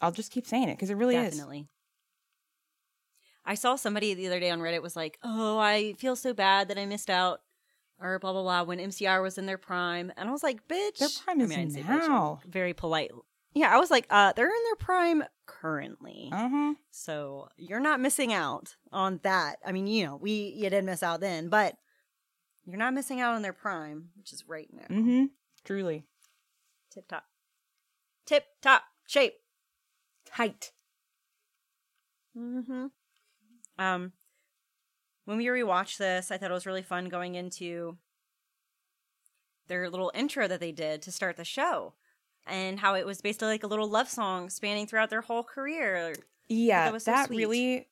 S2: I'll just keep saying it because it really is.
S1: Definitely. I saw somebody the other day on Reddit was like, "Oh, I feel so bad that I missed out." Or blah blah blah when MCR was in their prime, and I was like, "Bitch,
S2: Their prime is
S1: I bitch,
S2: now.
S1: very polite. Yeah, I was like, "Uh, they're in their prime currently,
S2: Uh huh.
S1: so you're not missing out on that. I mean, you know, we you did miss out then, but you're not missing out on their prime, which is right now.
S2: Mm-hmm. Truly.
S1: Tip top, tip top shape.
S2: height.
S1: Mm-hmm. Um, when we rewatched this, I thought it was really fun going into their little intro that they did to start the show, and how it was basically like a little love song spanning throughout their whole career.
S2: Yeah,
S1: That was so
S2: that really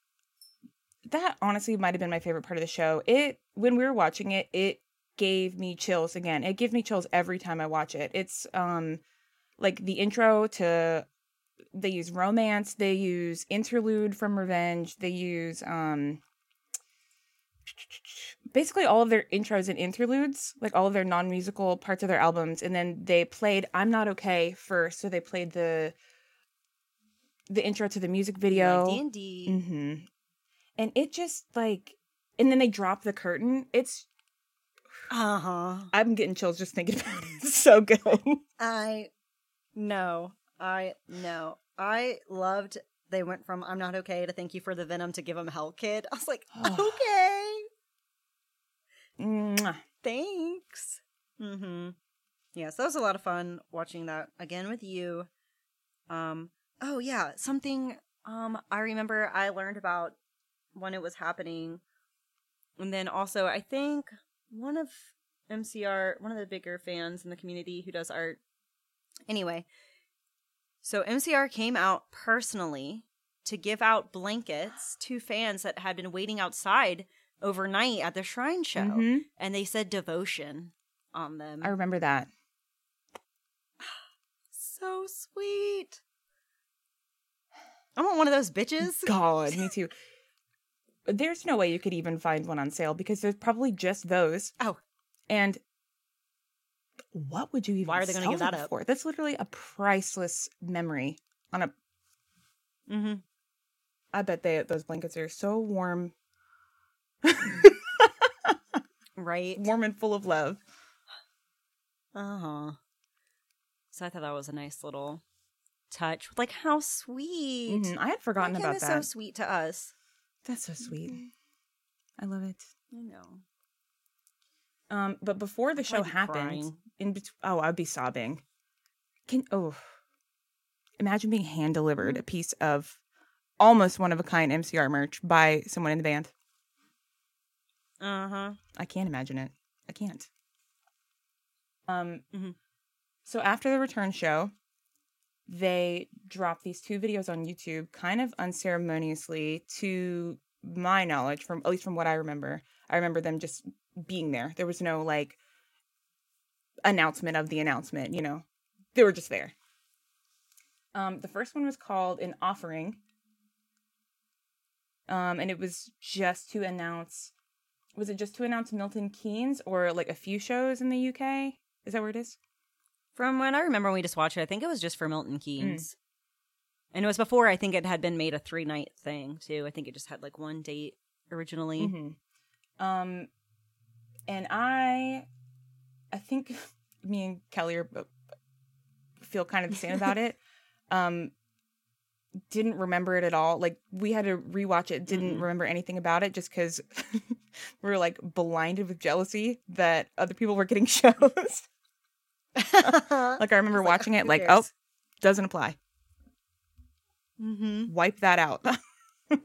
S2: that honestly might have been my favorite part of the show. It when we were watching it, it gave me chills again. It gives me chills every time I watch it. It's um like the intro to they use romance, they use interlude from Revenge, they use um basically all of their intros and interludes, like all of their non-musical parts of their albums, and then they played "I'm Not Okay" first. So they played the the intro to the music video,
S1: D and D.
S2: hmm and it just like, and then they drop the curtain. It's
S1: Uh huh.
S2: I'm getting chills just thinking about it. It's so good.
S1: I know. I know. I loved. They went from "I'm not okay" to "Thank you for the venom" to "Give him hell, kid." I was like, okay. Thanks. Mm-hmm. Yes, that was a lot of fun watching that again with you. Um oh yeah, something um I remember I learned about when it was happening. And then also I think one of MCR, one of the bigger fans in the community who does art. Anyway, so MCR came out personally to give out blankets to fans that had been waiting outside overnight at the shrine show
S2: Mhm.
S1: and they said devotion on them.
S2: I remember that.
S1: so sweet. I want one of those bitches.
S2: God, me too. There's no way you could even find one on sale because there's probably just those.
S1: Oh.
S2: And what would you even
S1: Why are they gonna
S2: sell
S1: give that up?
S2: for? That's literally a priceless memory on a
S1: Mm-hmm.
S2: I bet they those blankets are so warm,
S1: Right.
S2: warm and full of love.
S1: Uh huh. So I thought that was a nice little touch. Like how sweet.
S2: Mhm, I had forgotten about that.
S1: so sweet to us.
S2: That's so sweet. I love it.
S1: I know.
S2: Um, but before the show happened,
S1: crying.
S2: in bet- oh, I'd be sobbing. Can oh, imagine being hand delivered
S1: Mm.
S2: a piece of almost one of a kind MCR merch by someone in the band.
S1: Uh huh.
S2: I can't imagine it. I can't. Um.
S1: Mhm.
S2: So after the return show, they dropped these two videos on YouTube, kind of unceremoniously, to my knowledge, from at least from what I remember. I remember them just being there. There was no like announcement of the announcement. You know, they were just there. Um, the first one was called an offering. Um, and it was just to announce was it just to announce Milton Keynes or like a few shows in the UK? Is that where it is?
S1: From when I remember when we just watched it, I think it was just for Milton Keynes. And it was before I think it had been made a three night thing too. I think it just had like one date originally.
S2: Mm-hmm. Um, and I, I think me and Kelley are, feel kind of the same about it. Um, didn't remember it at all. Like we had to rewatch it. Didn't
S1: Mm-mm.
S2: remember anything about it just because we were like blinded with jealousy that other people were getting shows. like I remember watching it. Like oh, doesn't apply.
S1: Mm-hmm.
S2: Wipe that out.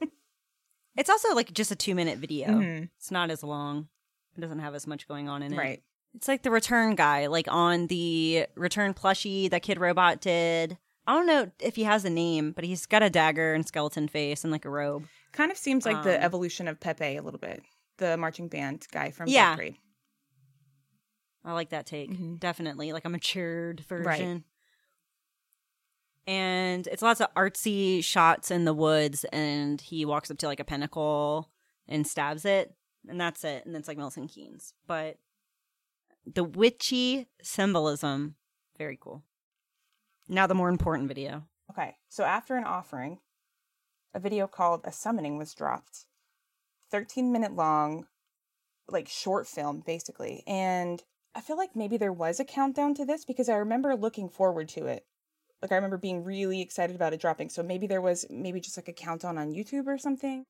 S1: It's also like just a two minute video.
S2: Mhm.
S1: It's not as long. It doesn't have as much going on in it.
S2: Right.
S1: It's like the return guy, like on the return plushie that Kidrobot did. I don't know if he has a name, but he's got a dagger and skeleton face and like a robe.
S2: Kind of seems like the
S1: Um,
S2: evolution of Pepe a little bit. The marching band guy from
S1: Yeah.
S2: fifth grade.
S1: I like that take.
S2: Mhm.
S1: Definitely. Like a matured
S2: Right.
S1: version. And it's lots of artsy shots in the woods, and he walks up to like a pinnacle and stabs it, and that's it. And it's like Milton Keynes. But the witchy symbolism Very cool. Now the more important video.
S2: Okay, so after an offering, a video called A Summoning was dropped. 13 minute long, like short film, basically. And I feel like maybe there was a countdown to this because I remember looking forward to it. Like I remember being really excited about it dropping. So maybe there was maybe just like a countdown on YouTube or something.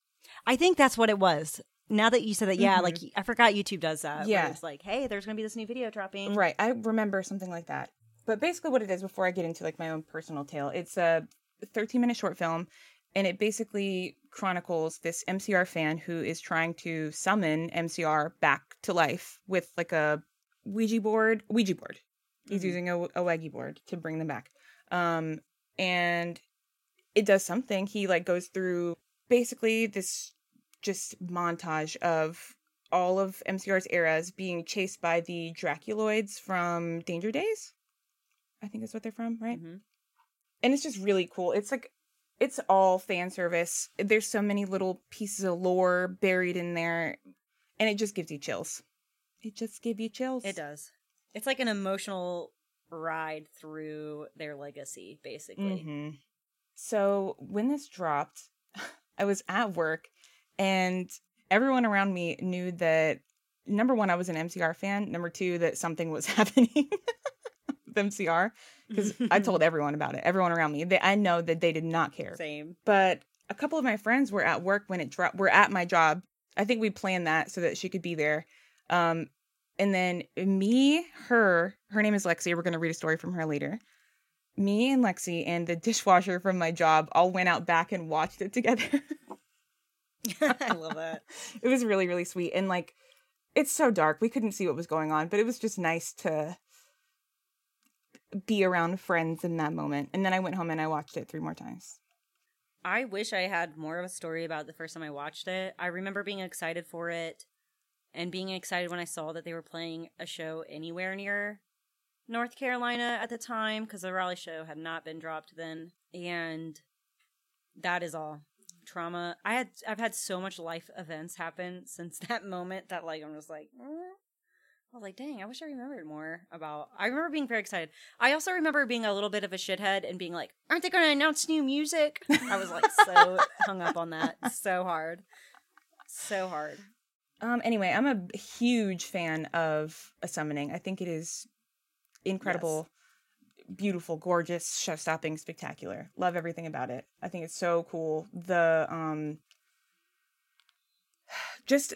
S1: I think that's what it was. Now that you said that, yeah,
S2: Mhm.
S1: like I forgot YouTube does that.
S2: Yeah.
S1: it's like, hey, there's gonna be this new video dropping.
S2: Right. I remember something like that. But basically, what it is, before I get into like my own personal tale, it's a 13 minute short film, and it basically chronicles this MCR fan who is trying to summon MCR back to life with like a Ouija board. Ouija board. He's
S1: Mhm.
S2: using a, a Ouija board to bring them back. Um, and it does something. He like goes through basically this just montage of all of MCR's eras being chased by the Draculoids from Danger Days. I think that's what they're from, right?
S1: Mhm.
S2: And it's just really cool. It's like it's all fan service. There's so many little pieces of lore buried in there, and it just gives you chills. It just gives you chills.
S1: It does. It's like an emotional ride through their legacy, basically.
S2: hmm So when this dropped, I was at work, and everyone around me knew that number one, I was an MCR fan. Number two, that something was happening with MCR because I told everyone about it. Everyone around me, they, I know that they did not care.
S1: Same.
S2: But a couple of my friends were at work when it dropped. Were at my job. I think we planned that so that she could be there. Um, and then me, her, her name is Lexi. We're going to read a story from her later. Me and Lexi and the dishwasher from my job all went out back and watched it together.
S1: I love that.
S2: it was really, really sweet. And like, it's so dark. We couldn't see what was going on, but it was just nice to be around friends in that moment. And then I went home and I watched it three more times.
S1: I wish I had more of a story about the first time I watched it. I remember being excited for it and being excited when I saw that they were playing a show anywhere near North Carolina at the time because the Raleigh show had not been dropped then. And that is all. Trauma. I had I've had so much life events happen since that moment that like I'm just like "Eh." I was like, dang, I wish I remembered more about. I remember being very excited. I also remember being a little bit of a shithead and being like, aren't they going to announce new music? I was like so hung up on that so hard. So hard.
S2: Um. Anyway, I'm a huge fan of a summoning. I think it is incredible, beautiful, gorgeous, show-stopping, spectacular. Love everything about it. I think it's so cool. The um, just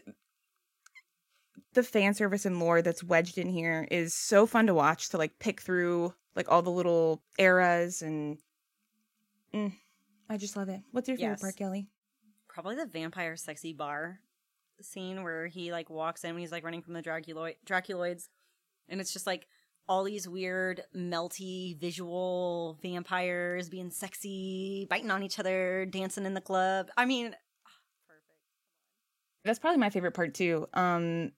S2: the fan service and lore that's wedged in here is so fun to watch. To like pick through like all the little eras and. Mm, I just love it. What's your favorite
S1: Yes.
S2: part, Kelley?
S1: Probably the vampire sexy bar scene where he like walks in when he's like running from the Draculoid Draculoids. And it's just like all these weird, melty visual vampires being sexy, biting on each other, dancing in the club. I mean, perfect.
S2: That's probably my favorite part too. Um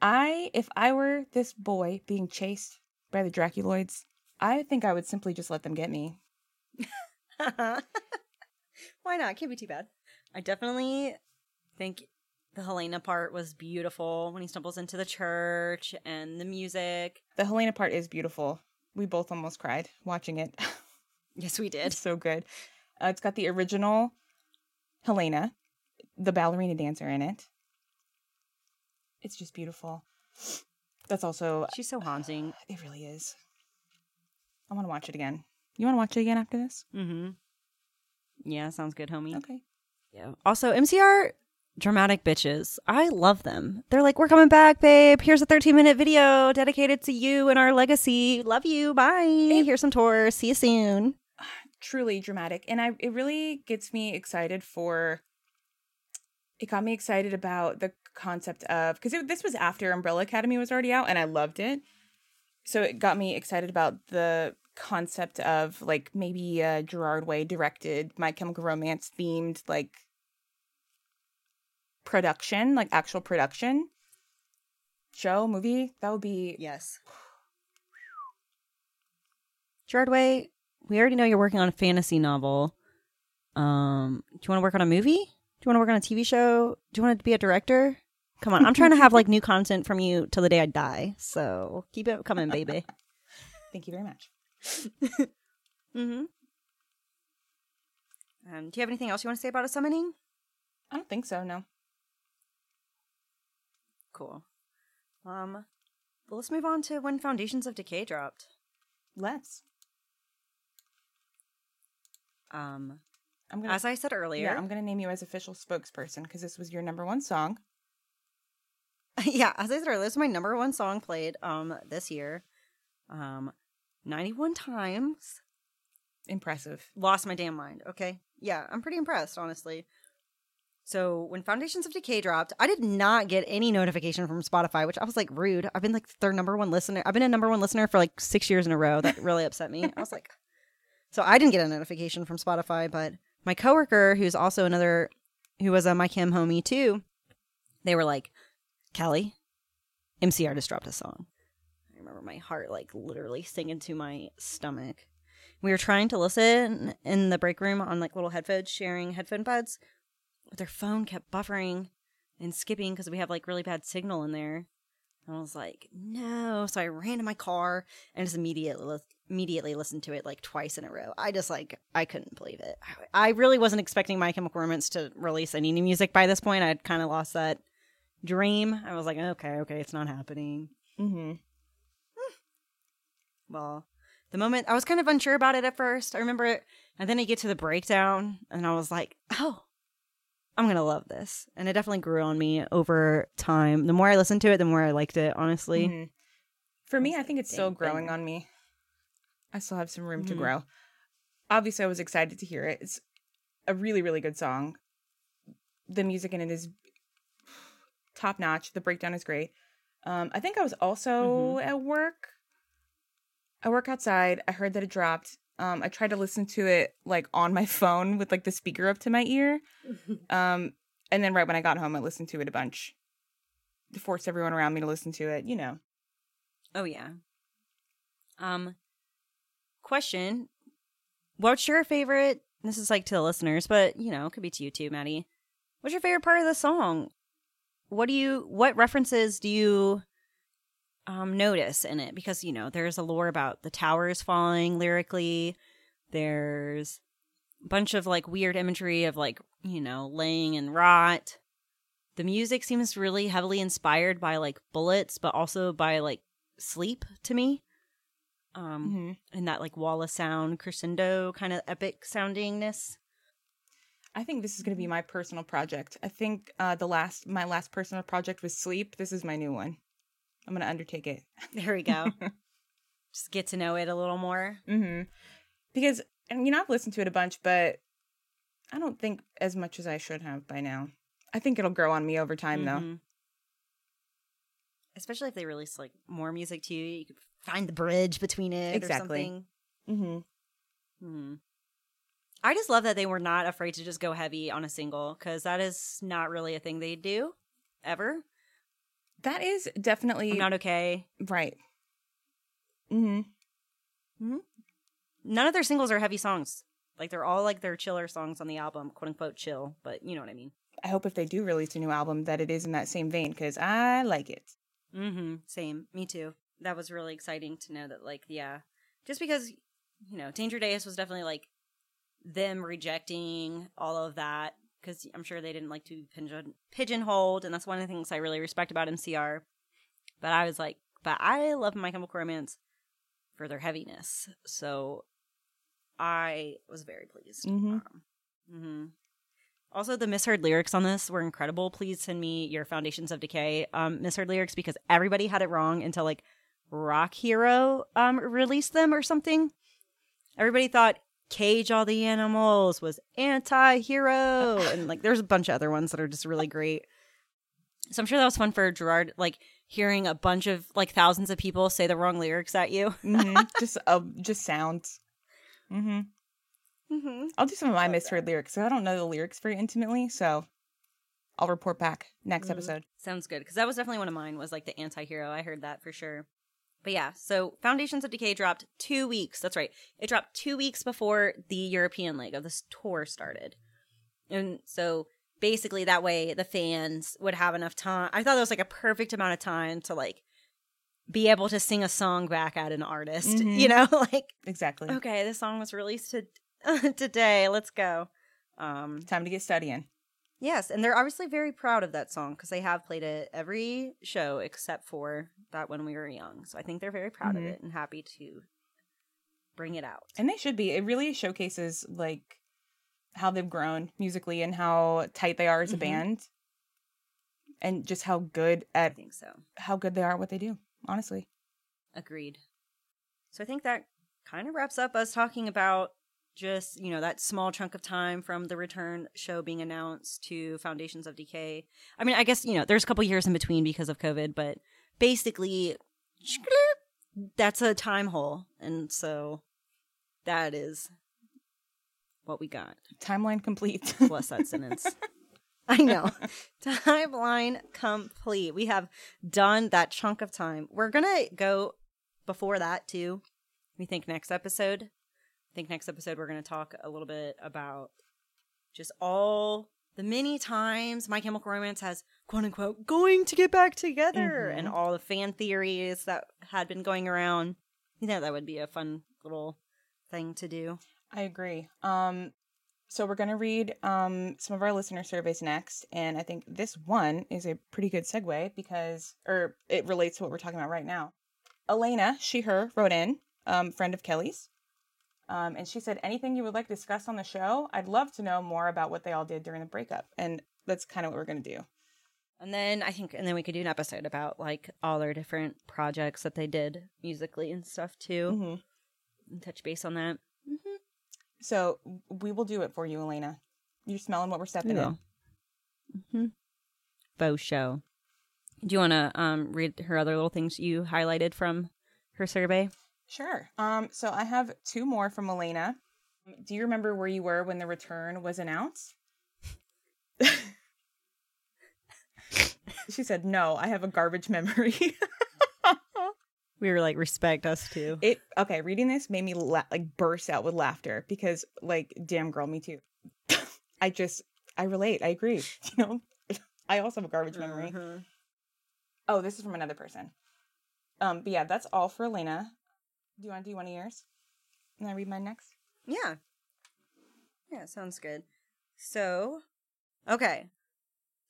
S2: I if I were this boy being chased by the Draculoids, I think I would simply just let them get me.
S1: Why not? Can't be too bad. I definitely think the Helena part was beautiful when he stumbles into the church and the music.
S2: The Helena part is beautiful. We both almost cried watching it.
S1: Yes, we did.
S2: it's so good. Uh, it's got the original Helena, the ballerina dancer in it. It's just beautiful. That's also
S1: She's so haunting.
S2: it really is. I want to watch it again. You want to watch it again after this?
S1: Mm-hmm. Yeah, sounds good, homie.
S2: Okay.
S1: Yeah. Also, MCR dramatic bitches. I love them. They're like, we're coming back, babe. Here's a 13 minute video dedicated to you and our legacy. Love you. Bye. Here's some tours. See you soon.
S2: truly dramatic and i it really gets me excited for it got me excited about the concept of because this was after umbrella academy was already out and i loved it so it got me excited about the concept of like maybe uh gerard way directed my chemical romance themed like production like actual production show movie that would be
S1: Yes. Gerard Way, we already know you're working on a fantasy novel. Um, do you want to work on a movie? Do you want to work on a TV show? Do you want to be a director? Come on, I'm trying to have like new content from you till the day I die. So keep it coming, baby.
S2: thank you very much
S1: mm-hmm. Um, do you have anything else you want to say about a summoning?
S2: I don't think so. No.
S1: Cool. Um, well, let's move on to when Foundations of Decay dropped.
S2: Let's.
S1: Um,
S2: I'm gonna.
S1: as I said earlier,
S2: yeah, I'm gonna name you as official spokesperson because this was your number one song.
S1: yeah, as I said earlier, this is my number one song played um this year. Um, 91 times.
S2: Impressive.
S1: Lost my damn mind. Okay. Yeah, I'm pretty impressed, honestly. So when Foundations of Decay dropped, I did not get any notification from Spotify, which I was like rude. I've been like their number one listener. I've been a number one listener for like six years in a row. That really upset me. I was like, so I didn't get a notification from Spotify, but my coworker, who's also another, who was a My Chem homie too, they were like, Kelley, MCR just dropped a song. I remember my heart like literally sinking to my stomach. We were trying to listen in the break room on like little headphones, sharing headphone buds, but their phone kept buffering and skipping because we have like really bad signal in there. And I was like, no. So I ran to my car and just immediately immediately listened to it like twice in a row. I just like I couldn't believe it. I really wasn't expecting My Chemical Romance to release any new music by this point. I'd kind of lost that dream. I was like, okay, okay, it's not happening.
S2: Mm-hmm.
S1: Well, the moment I was kind of unsure about it at first. I remember it, and then I get to the breakdown, and I was like, oh, I'm gonna love this. And it definitely grew on me over time. The more I listened to it, the more I liked it. Honestly,
S2: Mhm. For me, I think it's still growing on me. I still have some room to
S1: Mhm.
S2: grow. Obviously, I was excited to hear it. It's a really, really good song. The music in it is top notch. The breakdown is great. Um, I think I was also at work. I work outside. I heard that it dropped. Um, I tried to listen to it like on my phone with like the speaker up to my ear. Um, and then right when I got home, I listened to it a bunch to force everyone around me to listen to it. You know.
S1: Oh yeah. Um question. What's your favorite this is like to the listeners, but you know, it could be to you too, Maddy. What's your favorite part of the song? What do you what references do you um notice in it? Because, you know, there's a lore about the towers falling lyrically. There's a bunch of like weird imagery of like, you know, laying in rot. The music seems really heavily inspired by like bullets, but also by like sleep to me. Um,
S2: Mm-hmm.
S1: and that like wall of sound crescendo kind of epic soundingness.
S2: I think this is going to be my personal project. I think uh, the last my last personal project was sleep. This is my new one. I'm going to undertake it.
S1: There we go. Just get to know it a little more.
S2: hmm Because and you know I've listened to it a bunch, but I don't think as much as I should have by now. I think it'll grow on me over time, though.
S1: Mhm. Especially if they release like more music to you, you could find the bridge between it
S2: Exactly.
S1: or something.
S2: Mm-hmm.
S1: Hmm. I just love that they were not afraid to just go heavy on a single because that is not really a thing they do ever.
S2: That is definitely
S1: I'm not okay.
S2: right. hmm
S1: None of their singles are heavy songs. Like they're all like their chiller songs on the album, quote unquote chill, but you know what I mean.
S2: I hope if they do release a new album that it is in that same vein because I like it.
S1: Mm-hmm. Same. Me too. That was really exciting to know that, like, yeah, just because you know, Danger Days was definitely like them rejecting all of that because I'm sure they didn't like to be pigeon pigeonholed, and that's one of the things I really respect about MCR. But I was like, but I love My Chemical Romance for their heaviness, so I was very pleased.
S2: Mhm.
S1: Um, mhm. Also, the misheard lyrics on this were incredible. Please send me your Foundations of Decay um, misheard lyrics because everybody had it wrong until like Rock Hero um, released them or something. Everybody thought Cage All the Animals was anti hero. and like there's a bunch of other ones that are just really great. So I'm sure that was fun for Gerard, like hearing a bunch of like thousands of people say the wrong lyrics at you.
S2: hmm just uh, just sounds. hmm
S1: Mm-hmm.
S2: I'll do some of my misheard lyrics. So I don't know the lyrics very intimately, so I'll report back next
S1: Mhm.
S2: episode.
S1: Sounds good because that was definitely one of mine. Was like the anti-hero. I heard that for sure. But yeah, so Foundations of Decay dropped two weeks. That's right. It dropped two weeks before the European leg of this tour started, and so basically that way the fans would have enough time. I thought that was like a perfect amount of time to like be able to sing a song back at an artist.
S2: Mhm.
S1: You know, like
S2: Exactly.
S1: okay, this song was released to, today. Let's go. Um,
S2: Time to get studying.
S1: Yes, and they're obviously very proud of that song because they have played it every show except for that when we were young. So I think they're very proud
S2: Mhm.
S1: of it and happy to bring it out.
S2: And they should be. It really showcases like how they've grown musically and how tight they are as a
S1: Mhm.
S2: band. And just how good
S1: I
S2: at
S1: think so.
S2: how good they are at what they do, honestly.
S1: Agreed. So I think that kind of wraps up us talking about just, you know, that small chunk of time from the return show being announced to Foundations of Decay. I mean, I guess, you know, there's a couple years in between because of COVID, but basically that's a time hole. And so that is what we got.
S2: Timeline complete.
S1: Bless that sentence. I know. Timeline complete. We have done that chunk of time. We're going to go before that too. We think next episode. I think next episode we're going to talk a little bit about just all the many times My Chemical Romance has quote unquote going to get back together
S2: Mhm.
S1: and all the fan theories that had been going around. You know, that would be a fun little thing to do.
S2: I agree. Um, so we're gonna read um some of our listener surveys next, and I think this one is a pretty good segue because, or it relates to what we're talking about right now. Elena, she her wrote in, um, friend of Kelley's, um, and she said, "Anything you would like to discuss on the show? I'd love to know more about what they all did during the breakup." And that's kind of what we're gonna do.
S1: And then I think, and then we could do an episode about like all their different projects that they did musically and stuff too,
S2: Mm-hmm.
S1: and touch base on that. Mm-hmm.
S2: So we will do it for you, Elena. You're smelling what we're stepping in.
S1: Mm-hmm. Faux show. Do you want to um, read her other little things you highlighted from her survey?
S2: Sure. Um, so I have two more from Elena. Do you remember where you were when the return was announced? she said, "No, I have a garbage memory."
S1: We were like, respect us too.
S2: it okay. Reading this made me la- like burst out with laughter because, like, damn girl, me too. I just, I relate. I agree. You know, I also have a garbage memory.
S1: Mhm.
S2: Oh, this is from another person. Um, but yeah, that's all for Elena. Do you want to do one of yours? And I read mine next.
S1: Yeah. Yeah, sounds good. So, okay.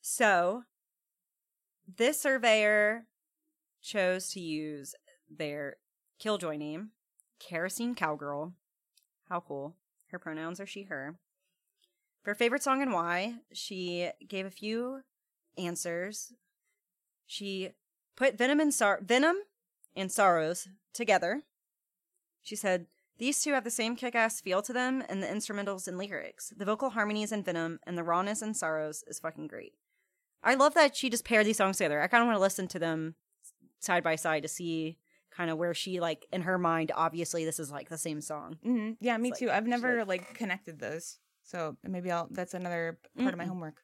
S1: So, this surveyor chose to use their Killjoy name, Kerosene Cowgirl. How cool. Her pronouns are she, her. For favorite song and why, she gave a few answers. She put Venom and Sor- Venom and Sorrows together. She said, these two have the same kick ass feel to them and the instrumentals and lyrics. The vocal harmonies and Venom and the rawness and sorrows is fucking great. I love that she just paired these songs together. I kind of want to listen to them side by side to see kind of where she, like, in her mind, obviously this is like the same song.
S2: hmm Yeah, me
S1: It's
S2: too.
S1: like-
S2: I've never
S1: like-
S2: like, connected those, so maybe I'll. That's another part of my homework.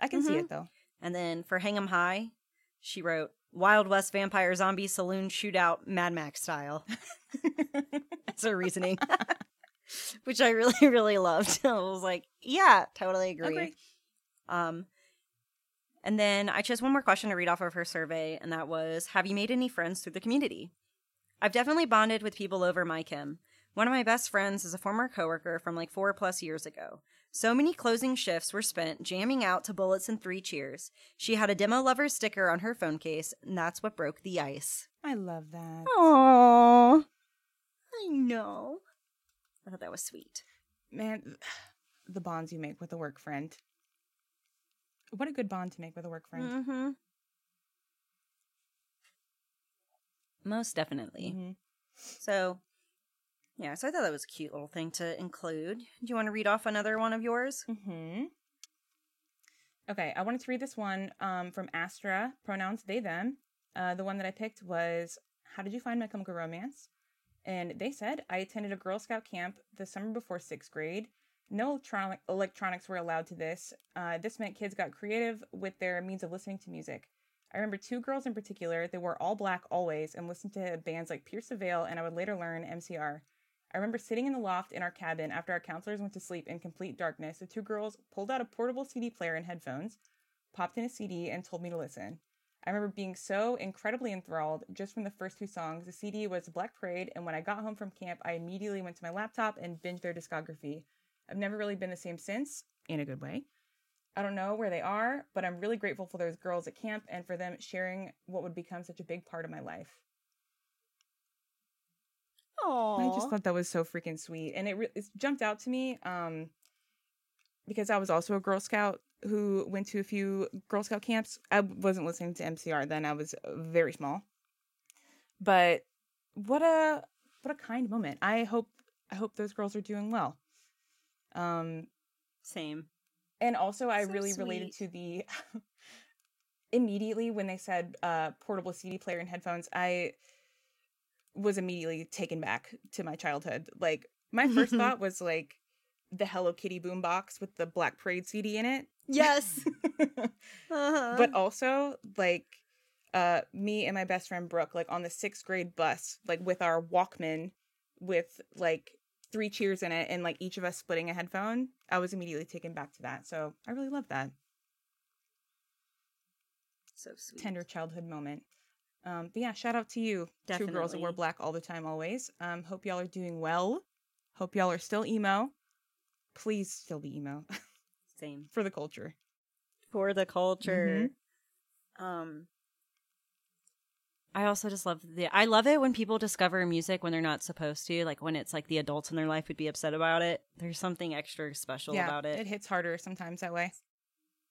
S2: I can see
S1: Mhm.
S2: it though.
S1: And then for Hang 'em High, she wrote Wild West Vampire Zombie Saloon Shootout Mad Max style. That's her reasoning. Which I really, really loved. I was like, yeah, totally agree.
S2: Agree.
S1: Um, and then I chose one more question to read off of her survey, and that was Have you made any friends through the community? I've definitely bonded with people over My Chem. One of my best friends is a former coworker from like four plus years ago. So many closing shifts were spent jamming out to bullets and three cheers. She had a demo lover sticker on her phone case, and that's what broke the ice.
S2: I love that.
S1: Aww. I know. I thought that was sweet.
S2: Man, the bonds you make with a work friend. What a good bond to make with a work friend.
S1: Mm-hmm. Most definitely.
S2: Mhm.
S1: So, yeah, so I thought that was a cute little thing to include. Do you want to read off another one of yours?
S2: Mm-hmm. Okay, I wanted to read this one um, from Astra, pronouns they, them. Uh, the one that I picked was How Did You Find My Chemical Romance? And they said, I attended a Girl Scout camp the summer before sixth grade. No electronic- electronics were allowed to this. Uh, this meant kids got creative with their means of listening to music. I remember two girls in particular. They wore all black always and listened to bands like Pierce the Veil, and I would later learn MCR. I remember sitting in the loft in our cabin after our counselors went to sleep in complete darkness. The two girls pulled out a portable CD player and headphones, popped in a CD, and told me to listen. I remember being so incredibly enthralled just from the first two songs. The CD was Black Parade, and when I got home from camp, I immediately went to my laptop and binged their discography. I've never really been the same since, in a good way. I don't know where they are, but I'm really grateful for those girls at camp and for them sharing what would become such a big part of my life.
S1: Oh,
S2: I just thought that was so freaking sweet, and it re- it's jumped out to me um, because I was also a Girl Scout who went to a few Girl Scout camps. I wasn't listening to MCR then; I was uh, very small. But what a what a kind moment. I hope I hope those girls are doing well. Um,
S1: same.
S2: and also I
S1: So
S2: really related to the immediately when they said uh portable CD player and headphones, I was immediately taken back to my childhood. Like my first thought was like the Hello Kitty boombox with the Black Parade CD in it.
S1: Yes. uh-huh.
S2: but also like uh me and my best friend Brooke like on the 6th grade bus like with our Walkman with like three cheers in it and like each of us splitting a headphone. I was immediately taken back to that. So I really love that.
S1: so sweet.
S2: tender childhood moment. Um, but yeah, shout out to you, two girls that wear black all the time, always. Um, hope y'all are doing well. Hope y'all are still emo. Please still be emo
S1: Same
S2: for the culture.
S1: for the culture. Um, I also just love the. I love it when people discover music when they're not supposed to. Like when it's like the adults in their life would be upset about it. There's something extra special
S2: yeah,
S1: about it.
S2: it hits harder sometimes that way.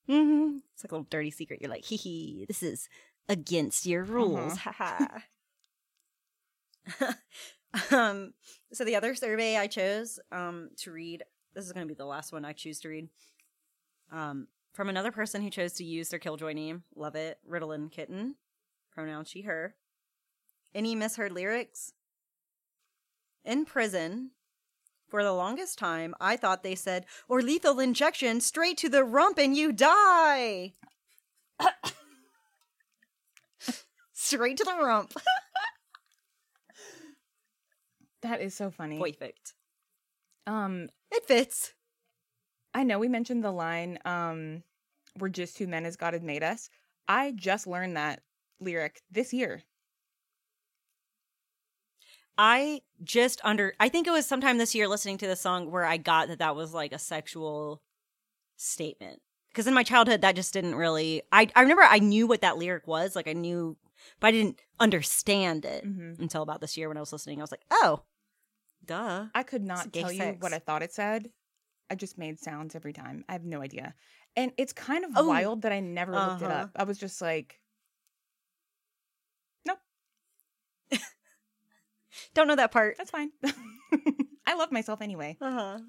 S1: Mm-hmm. It's like a little dirty secret. You're like, hee hee, this is against your rules. Ha ha. um, so the other survey I chose um, to read, this is going to be the last one I choose to read. Um, from another person who chose to use their Killjoy name. Love it. Ritalin Kitten. Pronoun she, her. Any misheard lyrics? In prison, for the longest time, I thought they said, or lethal injection straight to the rump and you die. straight to the rump.
S2: That is so funny.
S1: Perfect.
S2: Um,
S1: It fits.
S2: I know we mentioned the line, um, we're just two men as God had made us. I just learned that lyric this year.
S1: I just under I think it was sometime this year listening to the song where I got that that was like a sexual statement. Because in my childhood that just didn't really I I remember I knew what that lyric was, like I knew but I didn't understand it
S2: Mhm.
S1: until about this year when I was listening. I was like, "Oh, duh."
S2: I could not tell you what I thought it said. I just made sounds every time. I have no idea. And it's kind of
S1: Oh.
S2: wild that I never looked it
S1: Uh-huh.
S2: up. I was just like, nope,
S1: Don't know that part.
S2: that's fine. I love myself anyway.
S1: Uh-huh.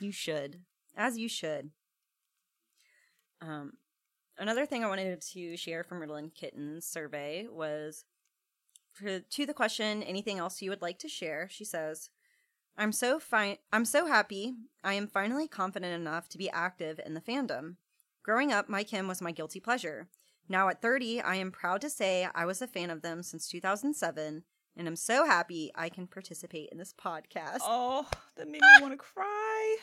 S1: you should. As you should. Um another thing I wanted to share from Ritalin Kitten's survey was for, to the question, anything else you would like to share? She says, I'm so fine I'm so happy I am finally confident enough to be active in the fandom. Growing up, My Chem was my guilty pleasure. Now at 30, I am proud to say I was a fan of them since 2007 and I'm so happy I can participate in this podcast.
S2: Oh, that made me want to cry.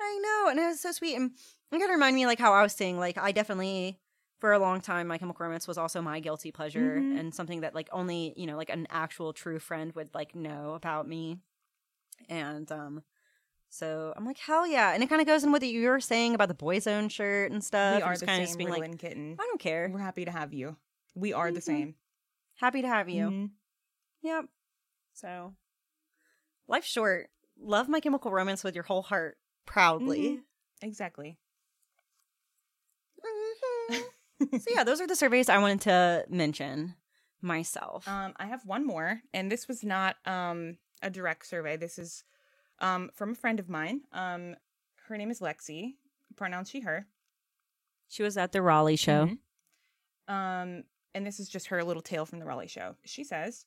S1: I know, and it was so sweet. And it kind of reminded me like how I was saying, like I definitely for a long time, My Chemical Romance was also my guilty pleasure
S2: Mhm.
S1: and something that like only you know like an actual true friend would like know about me. And um, so I'm like hell yeah, and it kind of goes in with what you were saying about the Boyzone shirt and stuff.
S2: we are the same,
S1: just being like,
S2: kitten.
S1: I don't care.
S2: We're happy to have you. We are the
S1: Mhm.
S2: same.
S1: Happy to have you.
S2: Mhm.
S1: Yep. So, life's short. Love My Chemical Romance with your whole heart, proudly.
S2: Mhm. Exactly.
S1: Mhm. so yeah, those are the surveys I wanted to mention myself.
S2: Um, I have one more, and this was not um a direct survey. This is um from a friend of mine. Um, her name is Lexi. Pronouns she her.
S1: she was at the Raleigh show.
S2: Mhm. Um, and this is just her little tale from the Raleigh show. She says,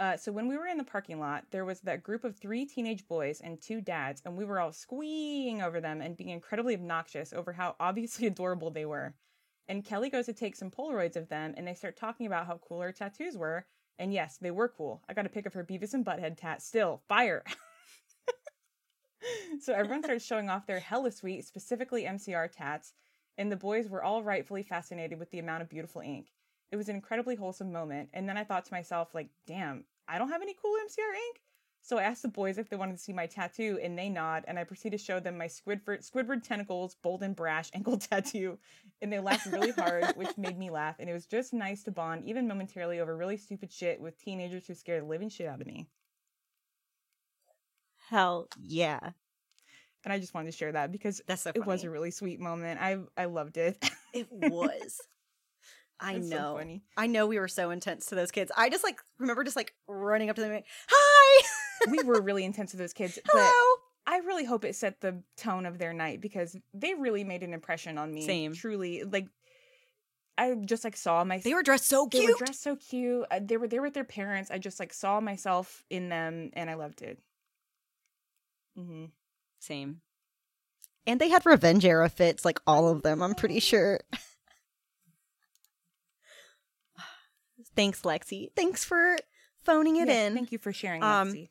S2: uh, so when we were in the parking lot, there was that group of three teenage boys and two dads, and we were all squeeing over them and being incredibly obnoxious over how obviously adorable they were. And Kelley goes to take some Polaroids of them, and they start talking about how cool her tattoos were. And yes, they were cool. I got a pic of her Beavis and Butthead tat. Still, fire. so everyone starts showing off their hella sweet, specifically MCR tats. and the boys were all rightfully fascinated with the amount of beautiful ink. It was an incredibly wholesome moment, and then I thought to myself, like, damn, I don't have any cool MCR ink. So I asked the boys if they wanted to see my tattoo, and they nod, and I proceed to show them my Squidward, Squidward tentacles, bold and brash ankle tattoo, and they laughed really hard, which made me laugh, and it was just nice to bond, even momentarily, over really stupid shit with teenagers who scared the living shit out of me.
S1: Hell yeah.
S2: And I just wanted to share that because
S1: That's so
S2: it was a really sweet moment. I I loved it.
S1: It was. I
S2: It's so
S1: know.
S2: funny.
S1: I know we were so intense to those kids. I just like remember just like running up to them and hi.
S2: we were really intense to those kids, but
S1: Hello.
S2: I really hope it set the tone of their night because they really made an impression on me.
S1: Same.
S2: Truly, like I just like saw my
S1: They were dressed so cute.
S2: they were dressed so cute. Uh, they were there with their parents. I just like saw myself in them, and I loved it. Mm-hmm.
S1: Same. And they had revenge era fits, like all of them, I'm pretty sure. Thanks, Lexi. Thanks for phoning it
S2: Yes,
S1: in.
S2: Thank you for sharing,
S1: Um,
S2: Lexi.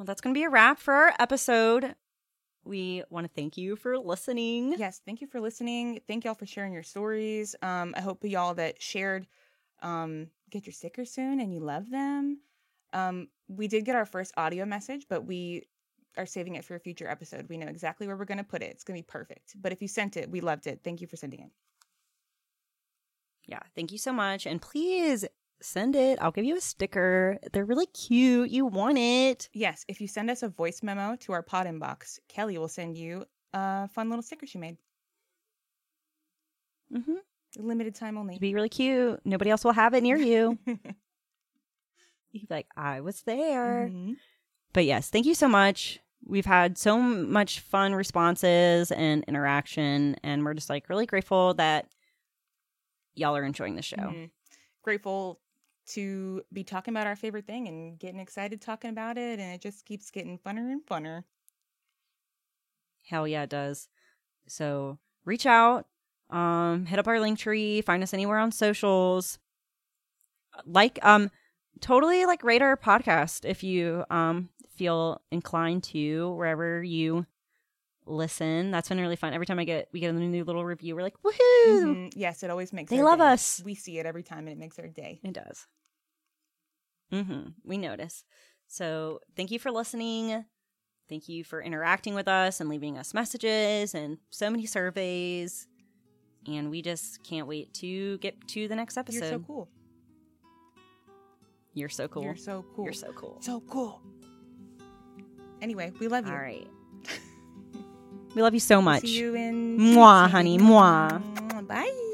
S1: Well, that's going to be a wrap for our episode. We want to thank you for listening.
S2: Yes, thank you for listening. Thank y'all for sharing your stories. Um, I hope y'all that shared um, get your stickers soon and you love them. Um, we did get our first audio message, but we are saving it for a future episode. We know exactly where we're going to put it. It's going to be perfect. But if you sent it, we loved it. Thank you for sending it.
S1: Yeah, thank you so much. And please send it. I'll give you a sticker. They're really cute. You want it.
S2: Yes, if you send us a voice memo to our pod inbox, Kelley will send you a fun little sticker she made.
S1: Mm-hmm.
S2: Limited time only.
S1: It'd be really cute. Nobody else will have it near you. You'd be like, I was there.
S2: Mhm.
S1: But yes, thank you so much. We've had so much fun responses and interaction, and we're just like really grateful that y'all are enjoying the show.
S2: Mhm. Grateful to be talking about our favorite thing and getting excited talking about it, and it just keeps getting funner and funner.
S1: Hell yeah, it does. So reach out, um, hit up our link tree, find us anywhere on socials. Like, um, totally like rate our podcast if you um feel inclined to wherever you listen. That's been really fun. Every time I get we get a new little review, we're like, woohoo!
S2: Mhm. Yes, it always makes.
S1: They love
S2: day.
S1: us.
S2: We see it every time, and it makes our day.
S1: It does. Mm-hmm. We notice. So thank you for listening. Thank you for interacting with us and leaving us messages and so many surveys. And we just can't wait to get to the next episode.
S2: You're so cool.
S1: You're so cool.
S2: You're so cool.
S1: You're so cool.
S2: so cool. Anyway, we love you.
S1: All right. We love you so much.
S2: See you in.
S1: Mwah, honey. Mwah. Bye.